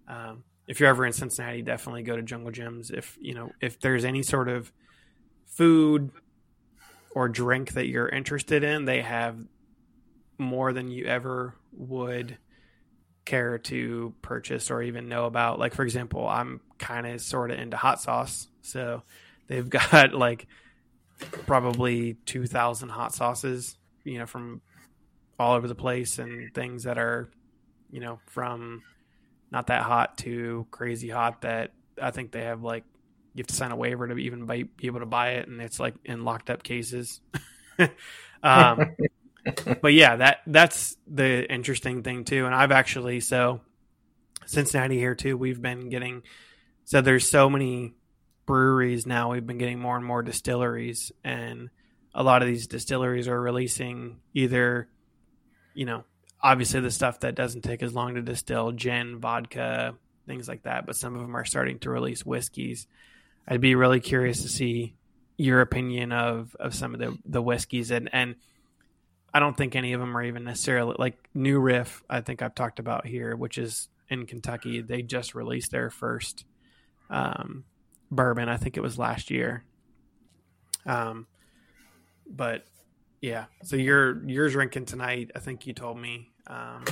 um, if you're ever in Cincinnati, definitely go to Jungle Jim's. If you know if there's any sort of food or drink that you're interested in, they have more than you ever would care to purchase or even know about. Like for example, I'm kind of sort of into hot sauce, so they've got like probably 2000 hot sauces, you know, from all over the place and things that are, you know, from not that hot to crazy hot that I think they have like you have to sign a waiver to even buy, be able to buy it and it's like in locked up cases. um, but yeah, that that's the interesting thing too. And I've actually so Cincinnati here too. We've been getting so there's so many breweries now. We've been getting more and more distilleries, and a lot of these distilleries are releasing either, you know, obviously the stuff that doesn't take as long to distill, gin, vodka, things like that. But some of them are starting to release whiskeys. I'd be really curious to see your opinion of of some of the the whiskeys and and I don't think any of them are even necessarily like New Riff. I think I've talked about here, which is in Kentucky. They just released their first um, bourbon. I think it was last year. Um, but yeah, so you're you're drinking tonight. I think you told me. Um,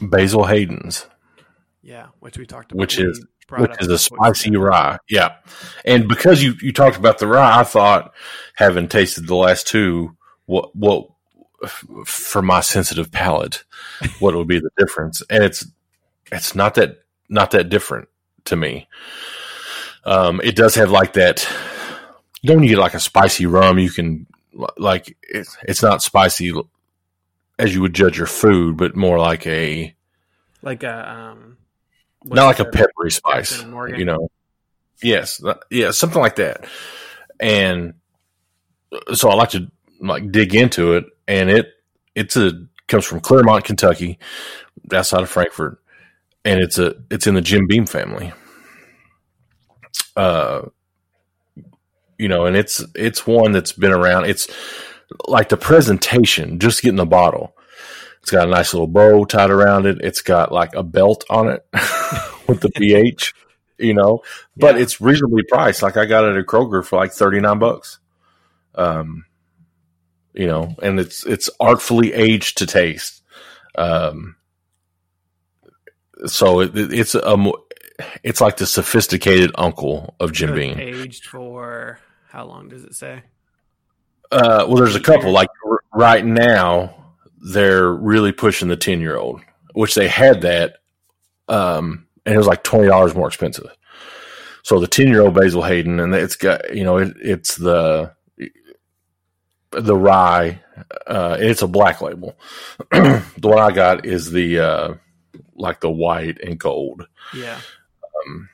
Basil Hayden's. Yeah, which we talked about. Which is which is a spicy rye. Yeah, and because you you talked about the rye, I thought having tasted the last two what what for my sensitive palate, what would be the difference? And it's it's not that not that different to me. Um, it does have like that. You don't get like a spicy rum. You can like it's it's not spicy as you would judge your food, but more like a like a um, not like a peppery spice. You know, yes, yeah, something like that. And so I like to like dig into it, and it it's a comes from Clermont, Kentucky, outside of Frankfort, and it's a it's in the Jim Beam family. uh, you know, and it's it's one that's been around. It's like the presentation, just getting the bottle. It's got a nice little bow tied around it. It's got like a belt on it with the pH, you know, but Yeah. it's reasonably priced. Like I got it at Kroger for like 39 bucks. Um, you know, and it's, it's artfully aged to taste. Um, so it, it- it's a, it's like the sophisticated uncle of Jim So Beam. aged for how long does it say? Uh, well, there's a couple. Like r- right now, they're really pushing the ten year old, which they had that, um, and it was like twenty dollars more expensive. So the ten year old Basil Hayden, and it's got you know it, it's the the rye. Uh, it's a black label. the one I got is the uh, like the white and gold. Yeah. Um,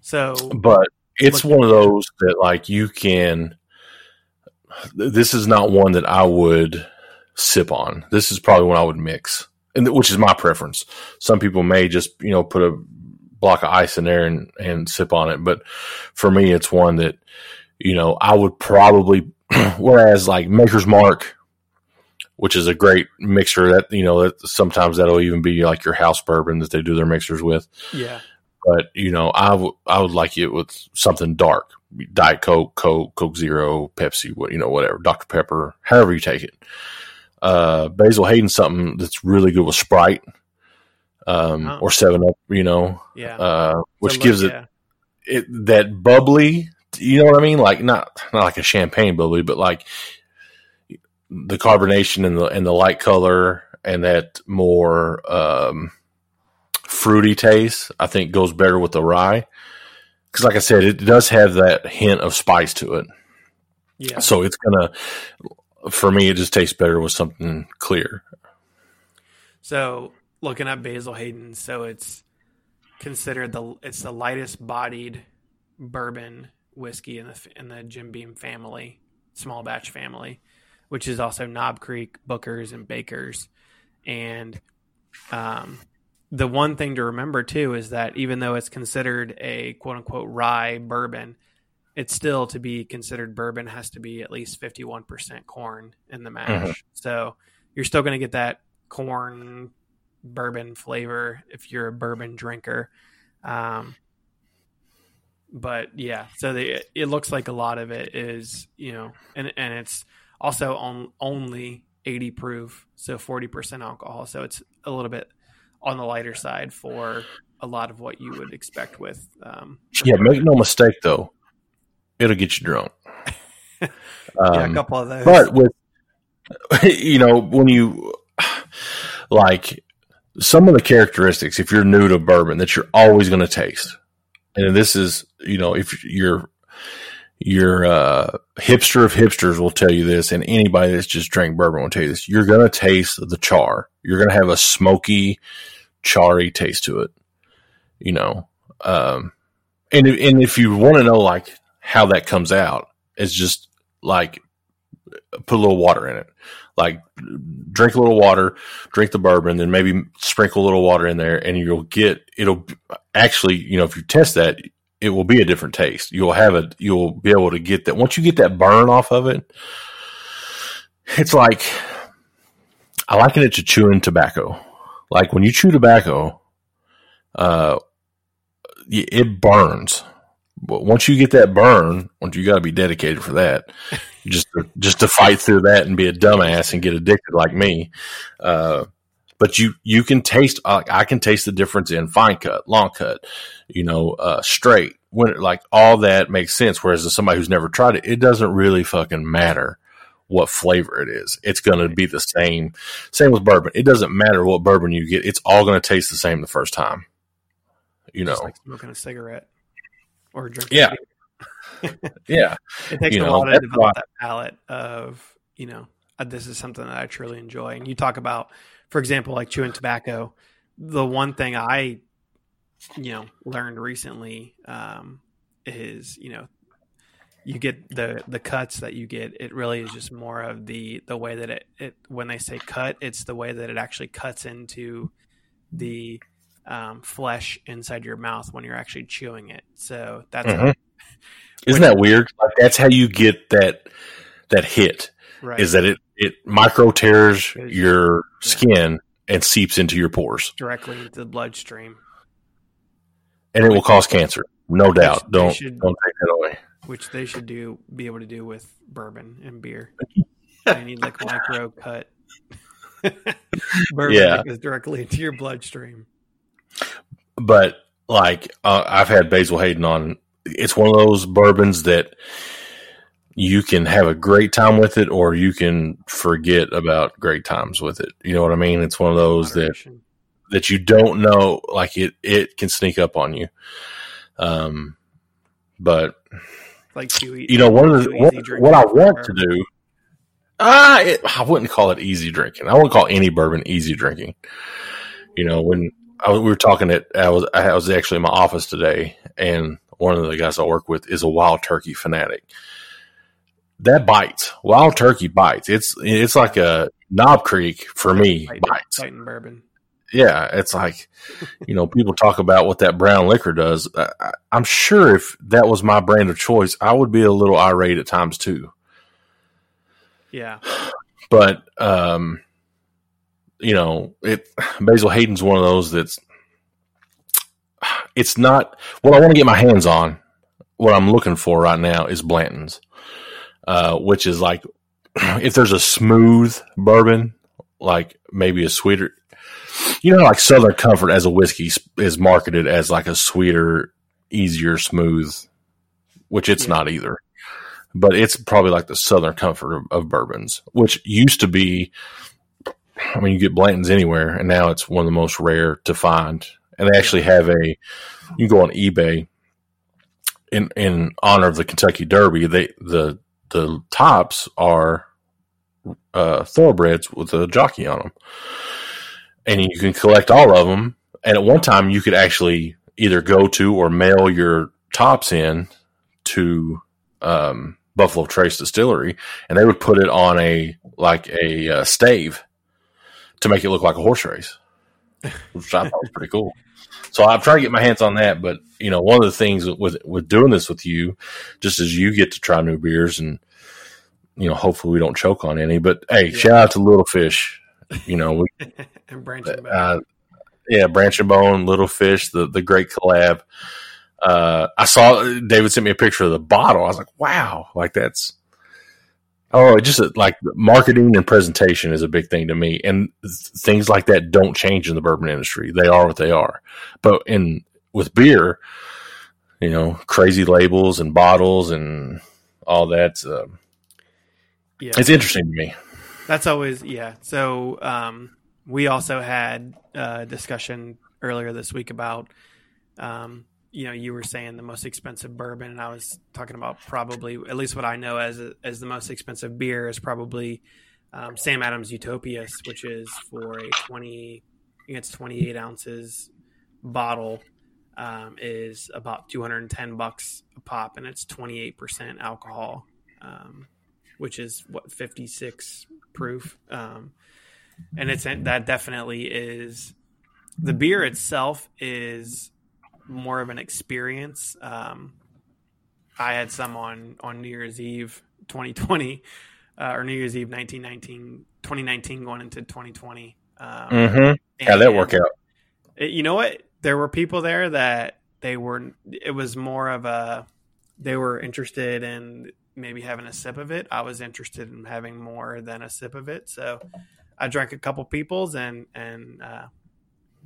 So but it's one of those that like you can this is not one that i would sip on this is probably one i would mix and which is my preference some people may just you know put a block of ice in there and and sip on it but for me it's one that you know i would probably whereas like maker's mark which is a great mixer that you know that sometimes that'll even be like your house bourbon that they do their mixers with yeah. but you know, I would I would like it with something dark, Diet Coke, Coke, Coke Zero, Pepsi, what you know, whatever, Dr Pepper, however you take it. Uh, Basil Hayden, something that's really good with Sprite, um, Oh. or Seven Up, you know, Yeah. uh, which look, gives it, yeah. it that bubbly. You know what I mean? Like not not like a champagne bubbly, but like the carbonation and the and the light color and that more um, fruity taste. I think goes better with the rye because, like I said, it does have that hint of spice to it. Yeah. So it's gonna, for me, it just tastes better with something clear. So looking at Basil Hayden, so it's considered the it's the lightest bodied bourbon whiskey in the in the Jim Beam family, small batch family, which is also Knob Creek, Booker's, and Baker's. And um, the one thing to remember too is that even though it's considered a quote unquote rye bourbon, it's still to be considered bourbon has to be at least 51% corn in the mash. So you're still going to get that corn bourbon flavor if you're a bourbon drinker. Um, but yeah, so the, it looks like a lot of it is, you know, and, and it's also on only 80 proof, so 40% alcohol. So it's a little bit on the lighter side for a lot of what you would expect with. Um, Yeah, make no mistake though, it'll get you drunk. yeah, Um, a couple of those. but with you know when you like some of the characteristics if you're new to bourbon that you're always going to taste and this is you know if you're your uh, hipster of hipsters will tell you this and anybody that's just drank bourbon will tell you this you're going to taste the char you're going to have a smoky charry taste to it you know um and, and if you want to know like how that comes out it's just like put a little water in it. Like drink a little water, drink the bourbon, then maybe sprinkle a little water in there, and you'll get it'll actually, you know, if you test that, it will be a different taste. You'll have it. You'll be able to get that once you get that burn off of it. It's like I liken it to chewing tobacco. Like when you chew tobacco, uh, it burns. But once you get that burn, once you got to be dedicated for that, just to, just to fight through that and be a dumbass and get addicted like me. Uh, but you you can taste. Uh, I can taste the difference in fine cut, long cut, you know, uh, straight. When like all that makes sense. Whereas to somebody who's never tried it, it doesn't really fucking matter what flavor it is. It's going to be the same. Same with bourbon. It doesn't matter what bourbon you get. It's all going to taste the same the first time. You know. Like smoking a cigarette or drinking. Yeah. yeah. it takes You a know, while to develop why- that palate of you know uh, this is something that I truly enjoy. And you talk about, for example, like chewing tobacco. The one thing I you know learned recently um, is you know you get the the cuts that you get. It really is just more of the the way that it, it when they say cut, it's the way that it actually cuts into the um, flesh inside your mouth when you're actually chewing it. So that's Mhm. Isn't that weird? Like that's how you get that that hit. Right. Is that it? It micro tears your skin and seeps into your pores, directly into the bloodstream, and it will cause cancer. No doubt. they Don't should- don't take that away. which they should do be able to do with bourbon and beer. you need like micro cut bourbon Yeah. that goes directly into your bloodstream. but like uh, I've had Basil Hayden on. It's one of those bourbons that you can have a great time with it, or you can forget about great times with it. You know what I mean? It's one of those that Moderation. that you don't know. Like it, it can sneak up on you. Um, but like e- you know, one of the what, what I want to do. Ah, it, I wouldn't call it easy drinking. I wouldn't call any bourbon easy drinking. You know, when I, we were talking at, I was I was actually in my office today, and one of the guys I work with is a wild turkey fanatic. That bites. Wild turkey bites. It's it's like a Knob Creek for me bites. fighting bourbon. Yeah, it's like you know people talk about what that brown liquor does. I, I- I'm sure if that was my brand of choice, I would be a little irate at times too. Yeah, but um you know it basil hayden's one of those that's it's not what i want to get my hands on what i'm looking for right now is blanton's uh which is like if there's a smooth bourbon like maybe a sweeter you know like southern comfort as a whiskey is marketed as like a sweeter easier smooth which it's Yeah. not either but it's probably like the southern comfort of, of bourbons, which used to be. I mean, you get Blanton's anywhere, and now it's one of the most rare to find. And they actually have a. You can go on eBay. In in honor of the Kentucky Derby, they the the tops are uh, thoroughbreds with a jockey on them, and you can collect all of them. And at one time, you could actually either go to or mail your tops in to um, Buffalo Trace Distillery, and they would put it on a like a uh, stave to make it look like a horse race, which I thought was pretty cool. So I'm trying to get my hands on that, but you know, one of the things with with doing this with you, just as you get to try new beers, and you know, hopefully we don't choke on any. But hey, Yeah. shout out to Little Fish. You know, we and branching back. uh, yeah, Branch and Bone, Little Fish, the the great collab. Uh, I saw David sent me a picture of the bottle. I was like, wow, like that's oh, it just like marketing and presentation is a big thing to me, and th- things like that don't change in the bourbon industry. They are what they are, but in with beer, you know, crazy labels and bottles and all that. Uh, yeah, it's interesting to me. That's always yeah. So um, we also had a discussion earlier this week about um, you know you were saying the most expensive bourbon, and I was talking about probably at least what I know as as the most expensive beer is probably um, Sam Adams Utopias, which is for a twenty, I think it's twenty eight ounces bottle. Um, is about 210 bucks a pop and it's 28% alcohol um, which is what 56 proof um, and it's that definitely is the beer itself is more of an experience um, i had some on on new year's eve 2020 uh, or new year's eve 1919 2019 going into 2020 um, Mm-hmm. How'd that work out? it- you know what there were people there that they were it was more of a they were interested in maybe having a sip of it i was interested in having more than a sip of it so i drank a couple people's and and uh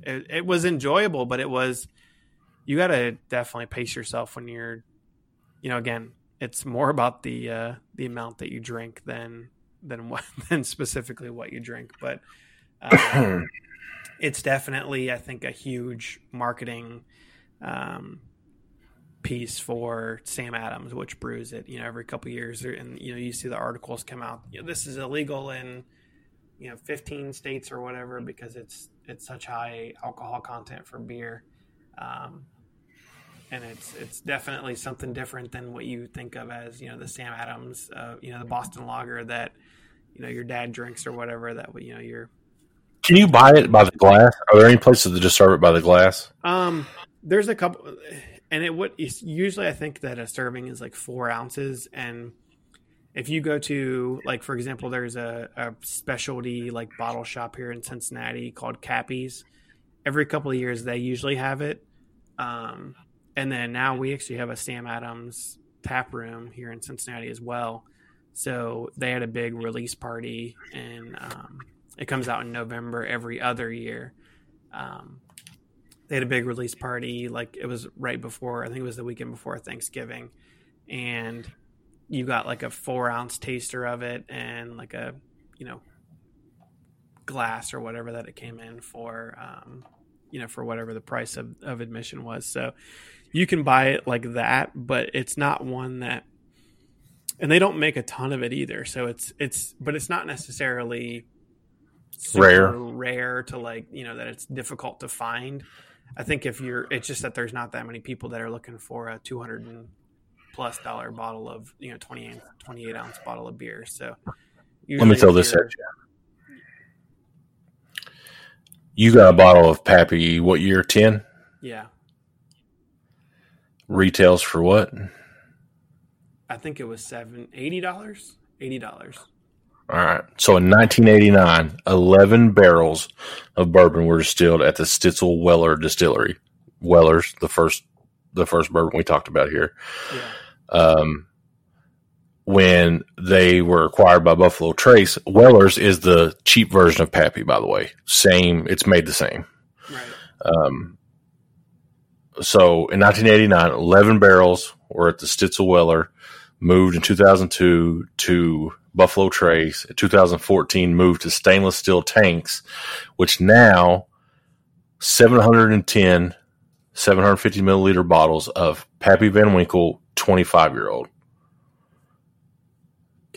it, it was enjoyable but it was you got to definitely pace yourself when you're you know again it's more about the uh the amount that you drink than than what than specifically what you drink. But um, it's definitely i think a huge marketing um, piece for sam adams which brews it you know every couple years. And you know you see the articles come out you know, this is illegal in you know 15 states or whatever because it's it's such high alcohol content for beer. Um, and it's it's definitely something different than what you think of as you know the sam adams uh, you know the boston lager that you know your dad drinks or whatever that you know you're Can you buy it by the glass? Are there any places that just serve it by the glass? Um, there's a couple. and it would usually I think that a serving is like four ounces, and if you go to like for example, there's a, a specialty like bottle shop here in Cincinnati called Cappy's. Every couple of years, they usually have it. Um, and then now we actually have a Sam Adams tap room here in Cincinnati as well. So they had a big release party, and um, it comes out in November every other year. Um, they had a big release party, like it was right before, I think it was the weekend before Thanksgiving, and you got like a four ounce taster of it and like a you know glass or whatever that it came in for um, you know for whatever the price of, of admission was so you can buy it like that but it's not one that and they don't make a ton of it either so it's it's but it's not necessarily rare rare to like you know that it's difficult to find i think if you're it's just that there's not that many people that are looking for a 200 and plus dollar bottle of you know 28, 28 ounce bottle of beer. So let me throw this at you. You got a bottle of Pappy. What year? Ten. Yeah. Retails for what? I think it was seven eighty dollars. Eighty dollars. All right. So in 1989, 11 barrels of bourbon were distilled at the Stitzel Weller Distillery. Weller's the first the first bourbon we talked about here. Yeah um, when they were acquired by Buffalo Trace. Weller's is the cheap version of Pappy, by the way. Same, it's made the same. Right. Um, so in 1989, 11 barrels were at the Stitzel Weller, moved in 2002 to Buffalo Trace. In 2014, moved to stainless steel tanks, which now 710, 750 milliliter bottles of Pappy Van Winkle 25 year old.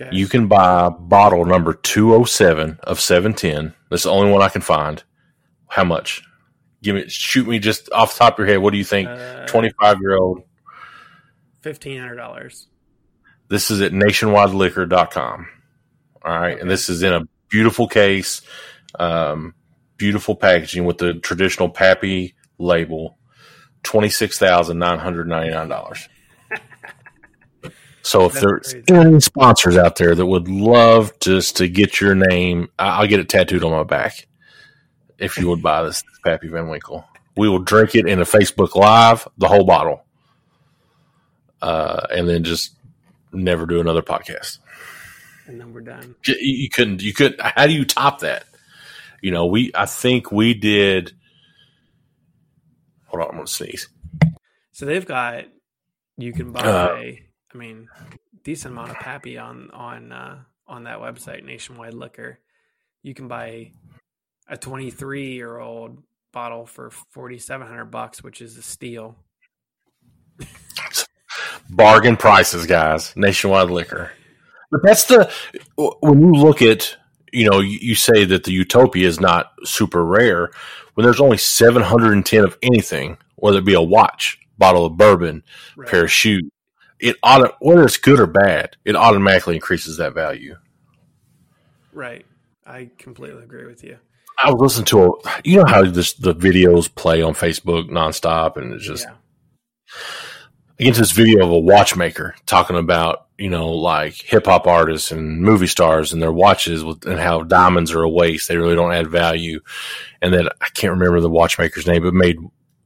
Okay. You can buy bottle number 207 of 710. That's the only one I can find. How much? Give me, shoot me just off the top of your head. What do you think? 25 uh, year old. $1,500. This is at nationwideliquor.com. All right. Okay. And this is in a beautiful case, um, beautiful packaging with the traditional Pappy label. $26,999. So if That's there's crazy. any sponsors out there that would love just to get your name, I'll get it tattooed on my back. If you would buy this Pappy Van Winkle, we will drink it in a Facebook Live, the whole bottle, uh, and then just never do another podcast. And then we're done. You couldn't. You could. How do you top that? You know, we. I think we did. Hold on, I'm gonna sneeze. So they've got. You can buy. Uh, I mean, decent amount of pappy on on uh, on that website, Nationwide Liquor. You can buy a 23 year old bottle for 4,700 bucks, which is a steal. Bargain prices, guys. Nationwide Liquor. But that's the when you look at you know you, you say that the Utopia is not super rare when there's only 710 of anything, whether it be a watch, bottle of bourbon, right. pair of shoes, it auto whether it's good or bad, it automatically increases that value. Right. I completely agree with you. I was listening to a you know how this the videos play on Facebook nonstop and it's just yeah. against this video of a watchmaker talking about, you know, like hip hop artists and movie stars and their watches with, and how diamonds are a waste. They really don't add value. And that I can't remember the watchmaker's name, but made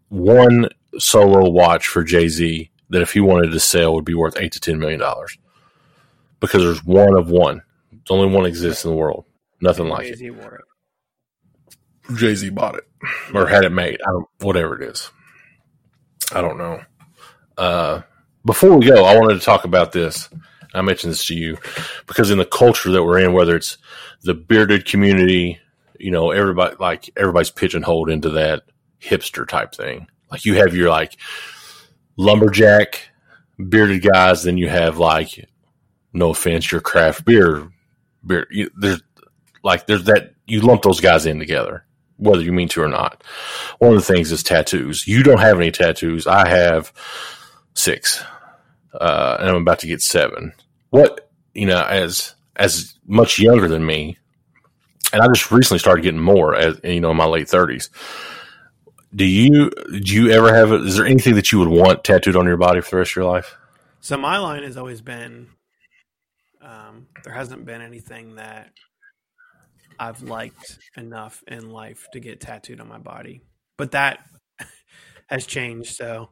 one solo watch for Jay Z that if he wanted to sell would be worth eight to ten million dollars because there's one of one. It's only one exists in the world. Nothing like Jay-Z it. Jay Z bought it or had it made. I don't whatever it is. I don't know. Uh, before we go, I wanted to talk about this. I mentioned this to you because in the culture that we're in, whether it's the bearded community, you know, everybody like everybody's pigeonholed into that hipster type thing. Like you have your like lumberjack bearded guys, then you have like, no offense, your craft beer beer. You, there's like there's that you lump those guys in together, whether you mean to or not. One of the things is tattoos. You don't have any tattoos. I have six, uh, and I'm about to get seven. What you know, as as much younger than me, and I just recently started getting more as you know in my late thirties. Do you do you ever have? Is there anything that you would want tattooed on your body for the rest of your life? So my line has always been, um, there hasn't been anything that I've liked enough in life to get tattooed on my body, but that has changed. So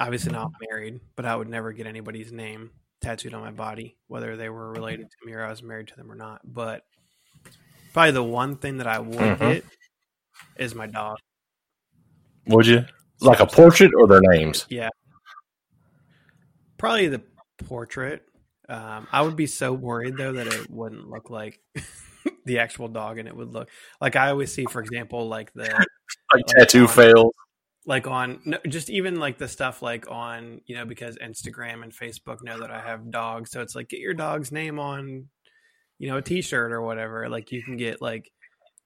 obviously not married, but I would never get anybody's name tattooed on my body, whether they were related to me or I was married to them or not. But probably the one thing that I would Mhm. get is my dog. Would you like a portrait or their names? Yeah. Probably the portrait. Um, I would be so worried though that it wouldn't look like the actual dog, and it would look like I always see, for example, like the Like Like tattoo on- fails. like on no, just even like the stuff like on you know because Instagram and Facebook know that I have dogs, so it's like get your dog's name on you know a T-shirt or whatever. Like you can get like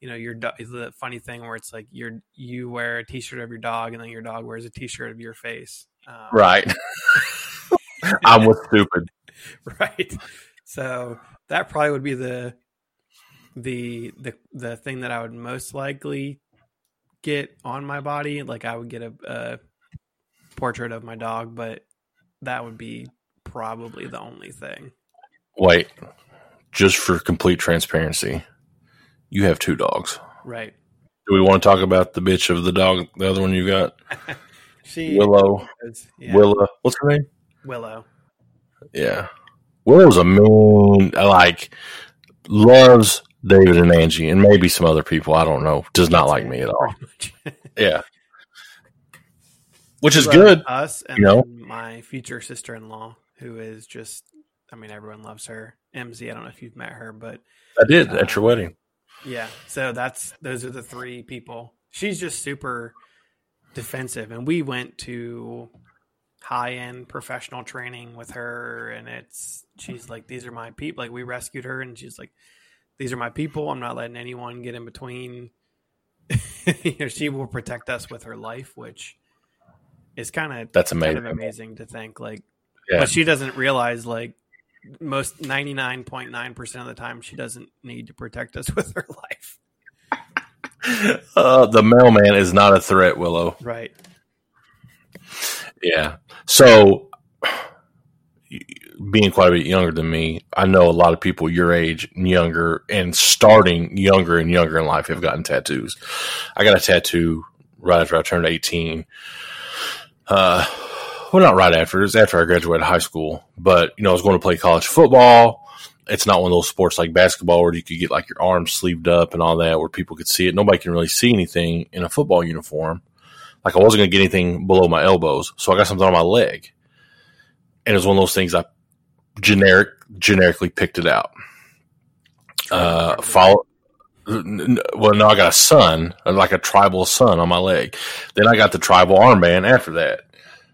you know your dog. The funny thing where it's like you're you wear a T-shirt of your dog, and then your dog wears a T-shirt of your face. Um, Right. I'm with stupid. right so that probably would be the the the the thing that i would most likely get on my body like i would get a, a portrait of my dog but that would be probably the only thing Wait, just for complete transparency, you have two dogs. right Do we want to talk about the bitch of the dog, the other one you got? she Willow. is- yeah, Willa. What's her name? willow Yeah. Willow's a mean, like, loves David and Angie and maybe some other people. I don't know. Does not like me at all. Yeah. Which is good. us and you know? my future sister-in-law who is just i mean everyone loves her mz i don't know if you've met her but I did at um, your wedding. Yeah. So that's those are the three people. She's just super defensive and we went to high end professional training with her and it's she's like these are my people like we rescued her and she's like these are my people. I'm not letting anyone get in between. you know, she will protect us with her life, which is kind of That's kind amazing. of amazing to think like Yeah. but she doesn't realize like most 99.9% of the time she doesn't need to protect us with her life Uh, the mailman is not a threat, Willow. right Yeah. So, being quite a bit younger than me, I know a lot of people your age and younger and starting younger and younger in life have gotten tattoos. I got a tattoo right after I turned 18. Uh, well, not right after. It was after I graduated high school. But, you know, I was going to play college football. It's not one of those sports like basketball where you could get like your arms sleeved up and all that where people could see it. Nobody can really see anything in a football uniform. Like I wasn't going to get anything below my elbows. So I got something on my leg. And it was one of those things I generic generically picked it out. Uh, follow. Well, no, I got a sun, like a tribal sun on my leg. Then I got the tribal armband after that.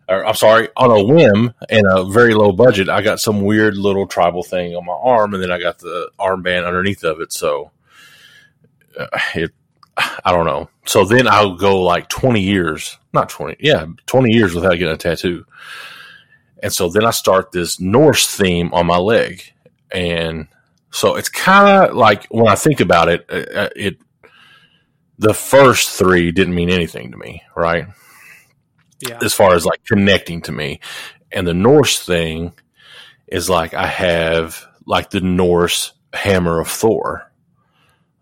Or, I'm sorry, on a whim and a very low budget, I got some weird little tribal thing on my arm, and then I got the armband underneath of it. So, uh, it, I don't know. So then I'll go like 20 years, not 20, yeah, 20 years without getting a tattoo. And so then I start this Norse theme on my leg. And so it's kind of like when I think about it, uh, it, the first three didn't mean anything to me, right? yeah As far as like connecting to me. And the Norse thing is like I have like the Norse hammer of Thor,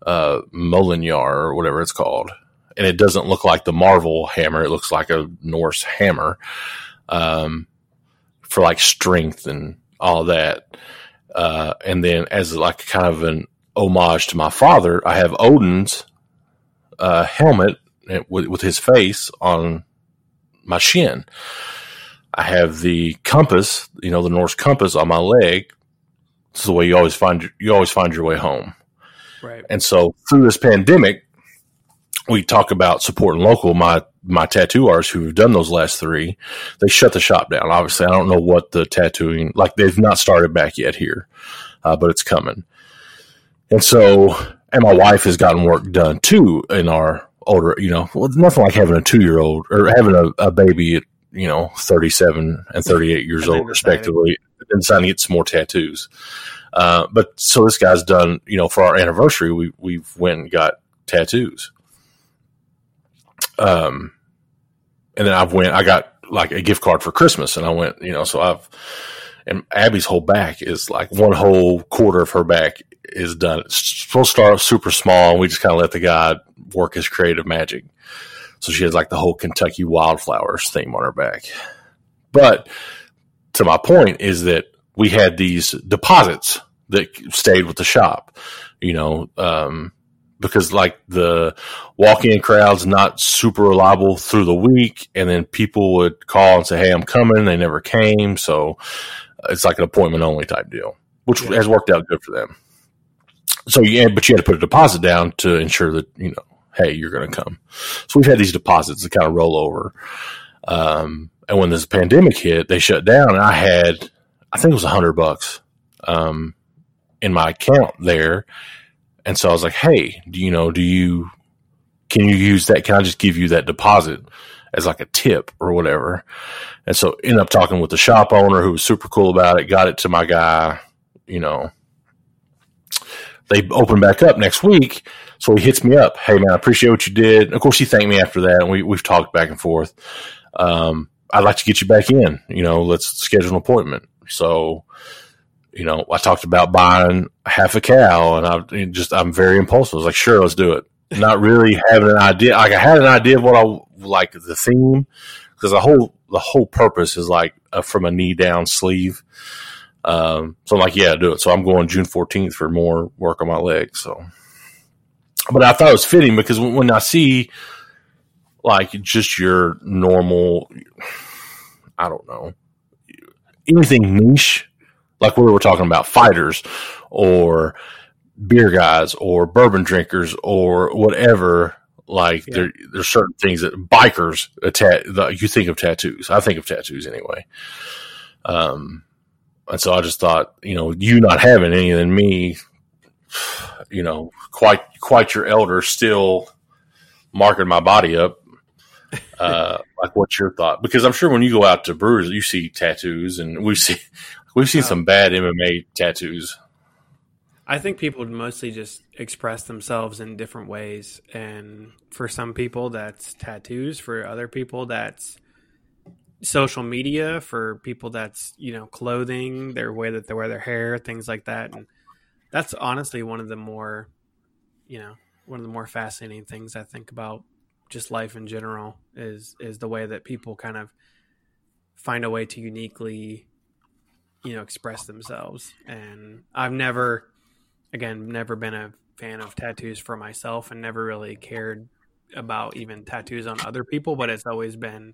uh, Molinar or whatever it's called. And it doesn't look like the Marvel hammer. It looks like a Norse hammer. Um, for like strength and all that. Uh, and then as like kind of an homage to my father, I have Odin's uh, helmet with, with his face on my shin. I have the compass, you know, the Norse compass on my leg. This is the way you always find you always find your way home. right And so through this pandemic, we talk about supporting local. My my tattoo artists who have done those last three, they shut the shop down. Obviously, I don't know what the tattooing like. They've not started back yet here, uh, but it's coming. And so, and my wife has gotten work done too in our older. You know, well, nothing like having a two year old or having a, a baby at you know thirty seven and thirty eight years old respectively, and deciding to get some more tattoos. Uh, but so this guy's done, you know, for our anniversary, we we've went and got tattoos. Um, and then I went, I got like a gift card for Christmas and I went, you know, so I've, and Abby's whole back is like one whole quarter of her back is done. It's supposed to start super small and we just kind of let the guy work his creative magic. So she has like the whole Kentucky wildflowers theme on her back. But to my point is that we had these deposits that stayed with the shop, you know, um, because like the walk-in crowd's not super reliable through the week, and then people would call and say, "Hey, I'm coming." They never came, so it's like an appointment only type deal, which yeah. has worked out good for them. So yeah, but you had to put a deposit down to ensure that you know, hey, you're going to come. So we've had these deposits that kind of roll over. Um, and when this pandemic hit, they shut down, and I had, I think it was a hundred bucks, um, in my account there, and so I was like, hey, do you know, do you, can you use that? Can I just give you that deposit as like a tip or whatever? And so end up talking with the shop owner who was super cool about it, got it to my guy, you know. They open back up next week. So he hits me up. Hey man, I appreciate what you did. And of course he thanked me after that and we, we've talked back and forth. Um, I'd like to get you back in, you know, let's schedule an appointment. So you know, I talked about buying half a cow and I just, I'm very impulsive. I was like, sure, let's do it. Not really having an idea. Like I had an idea of what I like the theme because the whole, the whole purpose is like a, from a knee down sleeve. Um, so I'm like, yeah, do it. So I'm going June 14th for more work on my legs. So, but I thought it was fitting because when, when I see like just your normal, I don't know, anything niche like we were talking about fighters or beer guys or bourbon drinkers or whatever. Like yeah. there, there's certain things that bikers attack. You think of tattoos. I think of tattoos anyway. Um, and so I just thought, you know, you not having any than me, you know, quite quite your elder, still marking my body up. Uh, like, what's your thought? Because I'm sure when you go out to brewers, you see tattoos, and we see We've seen uh, some bad MMA tattoos. I think people would mostly just express themselves in different ways. And for some people, that's tattoos. For other people, that's social media. For people, that's, you know, clothing, their way that they wear their hair, things like that. And that's honestly one of the more, you know, one of the more fascinating things I think about just life in general is is the way that people kind of find a way to uniquely you know express themselves. And i've never again never been a fan of tattoos for myself and never really cared about even tattoos on other people but it's always been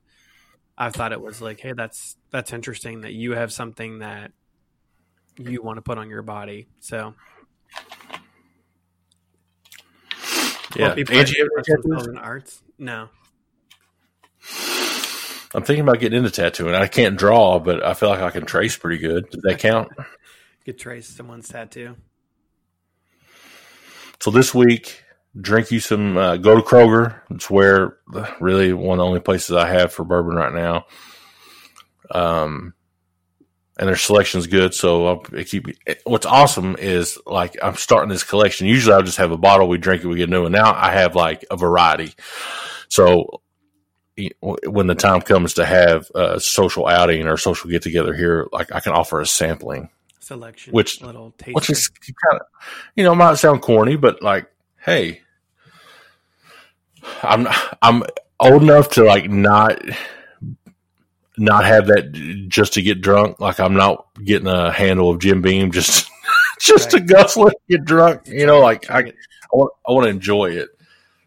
i thought it was like hey that's that's interesting that you have something that you want to put on your body. So. Yeah. People Angie, in arts? No I'm thinking about getting into tattooing. I can't draw, but I feel like I can trace pretty good. Does that count? you could trace someone's tattoo. So this week, drink you some. Uh, go to Kroger. It's where really one of the only places I have for bourbon right now. Um, and their selection's good. So I'll keep. What's awesome is like I'm starting this collection. Usually I'll just have a bottle. We drink it. We get new. And now I have like a variety. So when the time comes to have a social outing or social get together here, like I can offer a sampling selection, which little which is kind of you know might sound corny, but like hey, I'm I'm old enough to like not not have that just to get drunk. Like I'm not getting a handle of Jim Beam just just right. to guzzle and get drunk. You know, like I I want I want to enjoy it.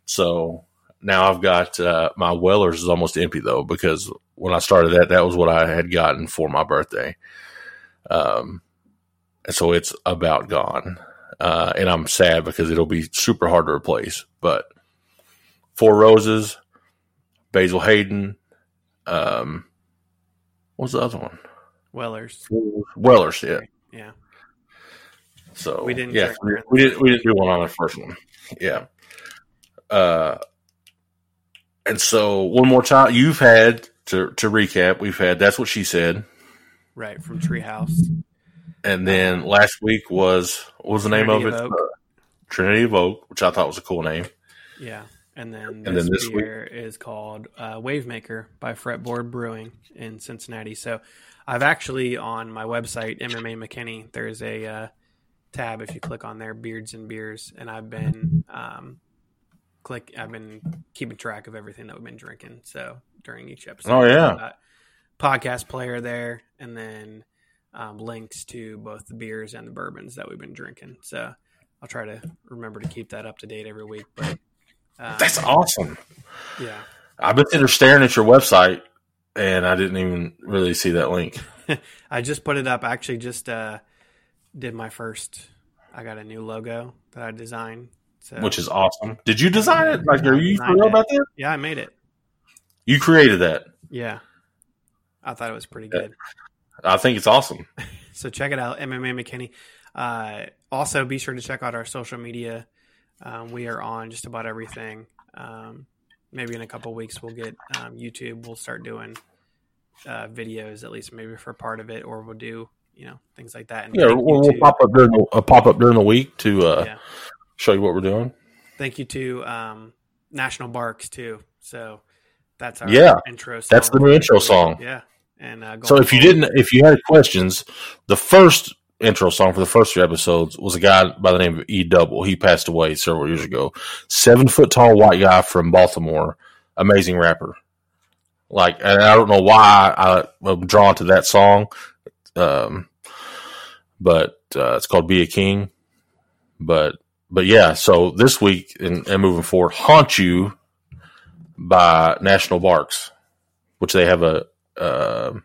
So now I've got uh, my Weller's is almost empty though because when I started that, that was what I had gotten for my birthday. Um, and so it's about gone. Uh, and I'm sad because it'll be super hard to replace. But Four Roses, Basil Hayden, um, what's the other one? Weller's. Weller's, yeah. Yeah. So we didn't. Yeah, we didn't. We didn't do one on the first one. Yeah. Uh, and so one more time, you've had to to recap. We've had that's what she said, right from Treehouse. And then last week was what was the Trinity name of it? Of uh, Trinity of Oak, which I thought was a cool name. Yeah. And then this, And then this week- is called uh, Wavemaker by Fretboard Brewing in Cincinnati. So I've actually on my website MMA McKinney. There's a uh, tab if you click on there, beards and beers, and I've been um, click. I've been keeping track of everything that we've been drinking. So during each episode, Oh, yeah. Podcast player there, and then um, links to both the beers and the bourbons that we've been drinking. So I'll try to remember to keep that up to date every week. But um, That's awesome. yeah. I've been there staring at your website, and I didn't even really see that link. I just put it up. I actually just uh, did my first. I got a new logo that I designed. So which is awesome. Did you design it? Like, are you for real about that? yeah, I made it. You created that. Yeah, I thought it was pretty good. I think it's awesome. So check it out, MMA McKinney. Uh, also, be sure to check out our social media. Um, we are on just about everything. Um, maybe in a couple weeks we'll get um, YouTube. We'll start doing uh, videos, at least maybe for part of it, or we'll do you know things like that. And Yeah, we'll, we'll pop up during a, uh, pop up during the week to uh, Yeah. Show you what we're doing. Thank you to um, National Barks too. So that's our Yeah, intro. Song. that's the new intro song. Yeah, and uh, So if you didn't, if you had questions, the first intro song for the first three episodes was a guy by the name of E Double. He passed away several years ago. Seven foot tall white guy from Baltimore, amazing rapper. Like, and I don't know why I, I'm drawn to that song, um, but uh, it's called "Be a King." But but yeah, so this week and, and moving forward, "Haunt You" by National Barks, which they have a. Uh,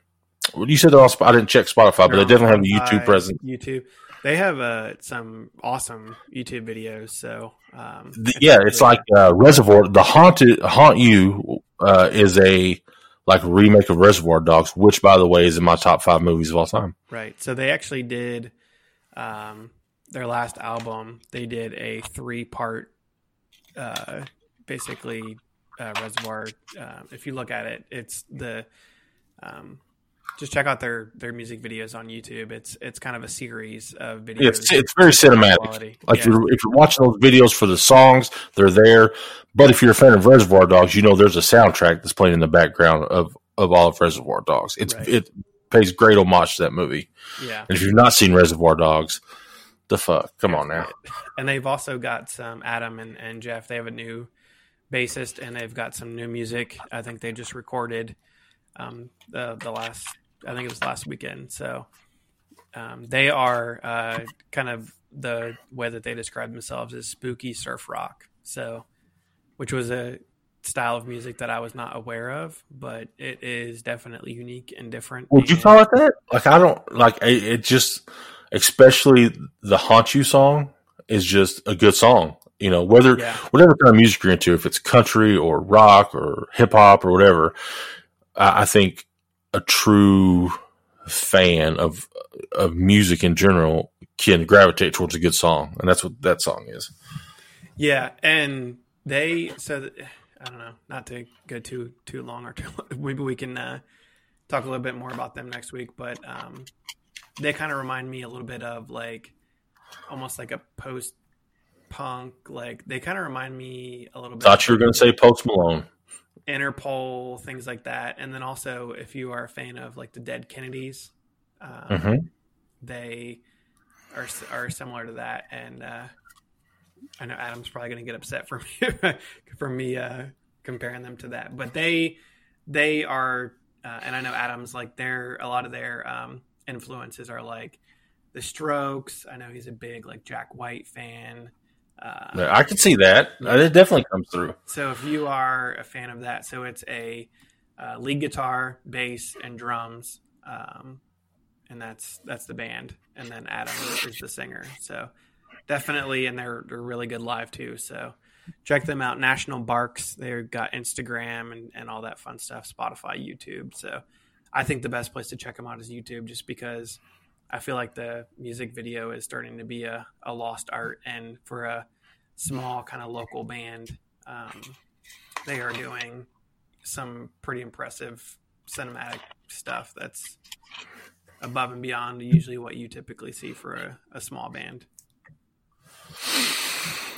you said they're I didn't check Spotify, but they definitely have a YouTube presence. YouTube. They have uh, some awesome YouTube videos. So um, The- yeah, it's like uh, Reservoir. The haunted haunt you uh, is a like remake of Reservoir Dogs, which by the way is in my top five movies of all time. right. So they actually did um, their last album. They did a three part, uh, basically uh, Reservoir. Uh, if you look at it, it's the um, just check out their their music videos on YouTube. It's it's kind of a series of videos. It's it's very cinematic. quality. Like Yeah. if you're, if you're watching those videos for the songs, they're there. But if you're a fan of Reservoir Dogs, you know there's a soundtrack that's playing in the background of of all of Reservoir Dogs. It's Right. it pays great homage to that movie. yeah. And if you've not seen Reservoir Dogs, the fuck, come on now. And they've also got some Adam and, and Jeff. They have a new bassist and they've got some new music. I think they just recorded um, the the last. I think it was last weekend. So um, they are uh, kind of the way that they describe themselves as spooky surf rock. So, which was a style of music that I was not aware of, but it is definitely unique and different. Would you call it that? Like I don't like it, it. Just especially the haunt you song is just a good song. You know whether Yeah. whatever kind of music you're into, if it's country or rock or hip hop or whatever, I, I think a true fan of of music in general can gravitate towards a good song, and that's what that song is. Yeah, and they so I don't know, not to go too too long or too maybe we can uh, talk a little bit more about them next week, but um, they kind of remind me a little bit of like almost like a post punk like they kind of remind me a little bit Thought you were going to say Post Malone. Interpol things like that, and then also if you are a fan of like the Dead Kennedys, um, Mhm. they are are similar to that and uh i know adam's probably going to get upset for me for me uh comparing them to that but they they are uh, and i know adam's like they're a lot of their um influences are like the strokes i know he's a big like jack white fan uh Yeah, I can see that. It definitely comes through. so if you are a fan of that, so it's a uh, lead guitar, bass, and drums, um, and that's that's the band, and then Adam is the singer. So definitely, and they're they're really good live too. So check them out. National Barks. They've got Instagram and and all that fun stuff. Spotify, YouTube. So I think the best place to check them out is YouTube, just because I feel like the music video is starting to be a, a lost art, and for a small kind of local band, um, they are doing some pretty impressive cinematic stuff that's above and beyond usually what you typically see for a, a small band.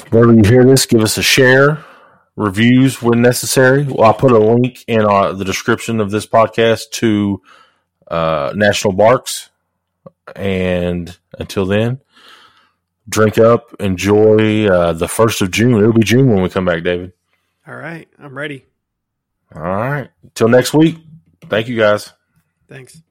Wherever you hear this, give us a share, reviews when necessary. Well, I'll put a link in our, the description of this podcast to uh, National Barks. And until then, drink up, enjoy uh, the first of June. It'll be June when we come back, David. All right. I'm ready. All right. Till next week. Thank you, guys. Thanks.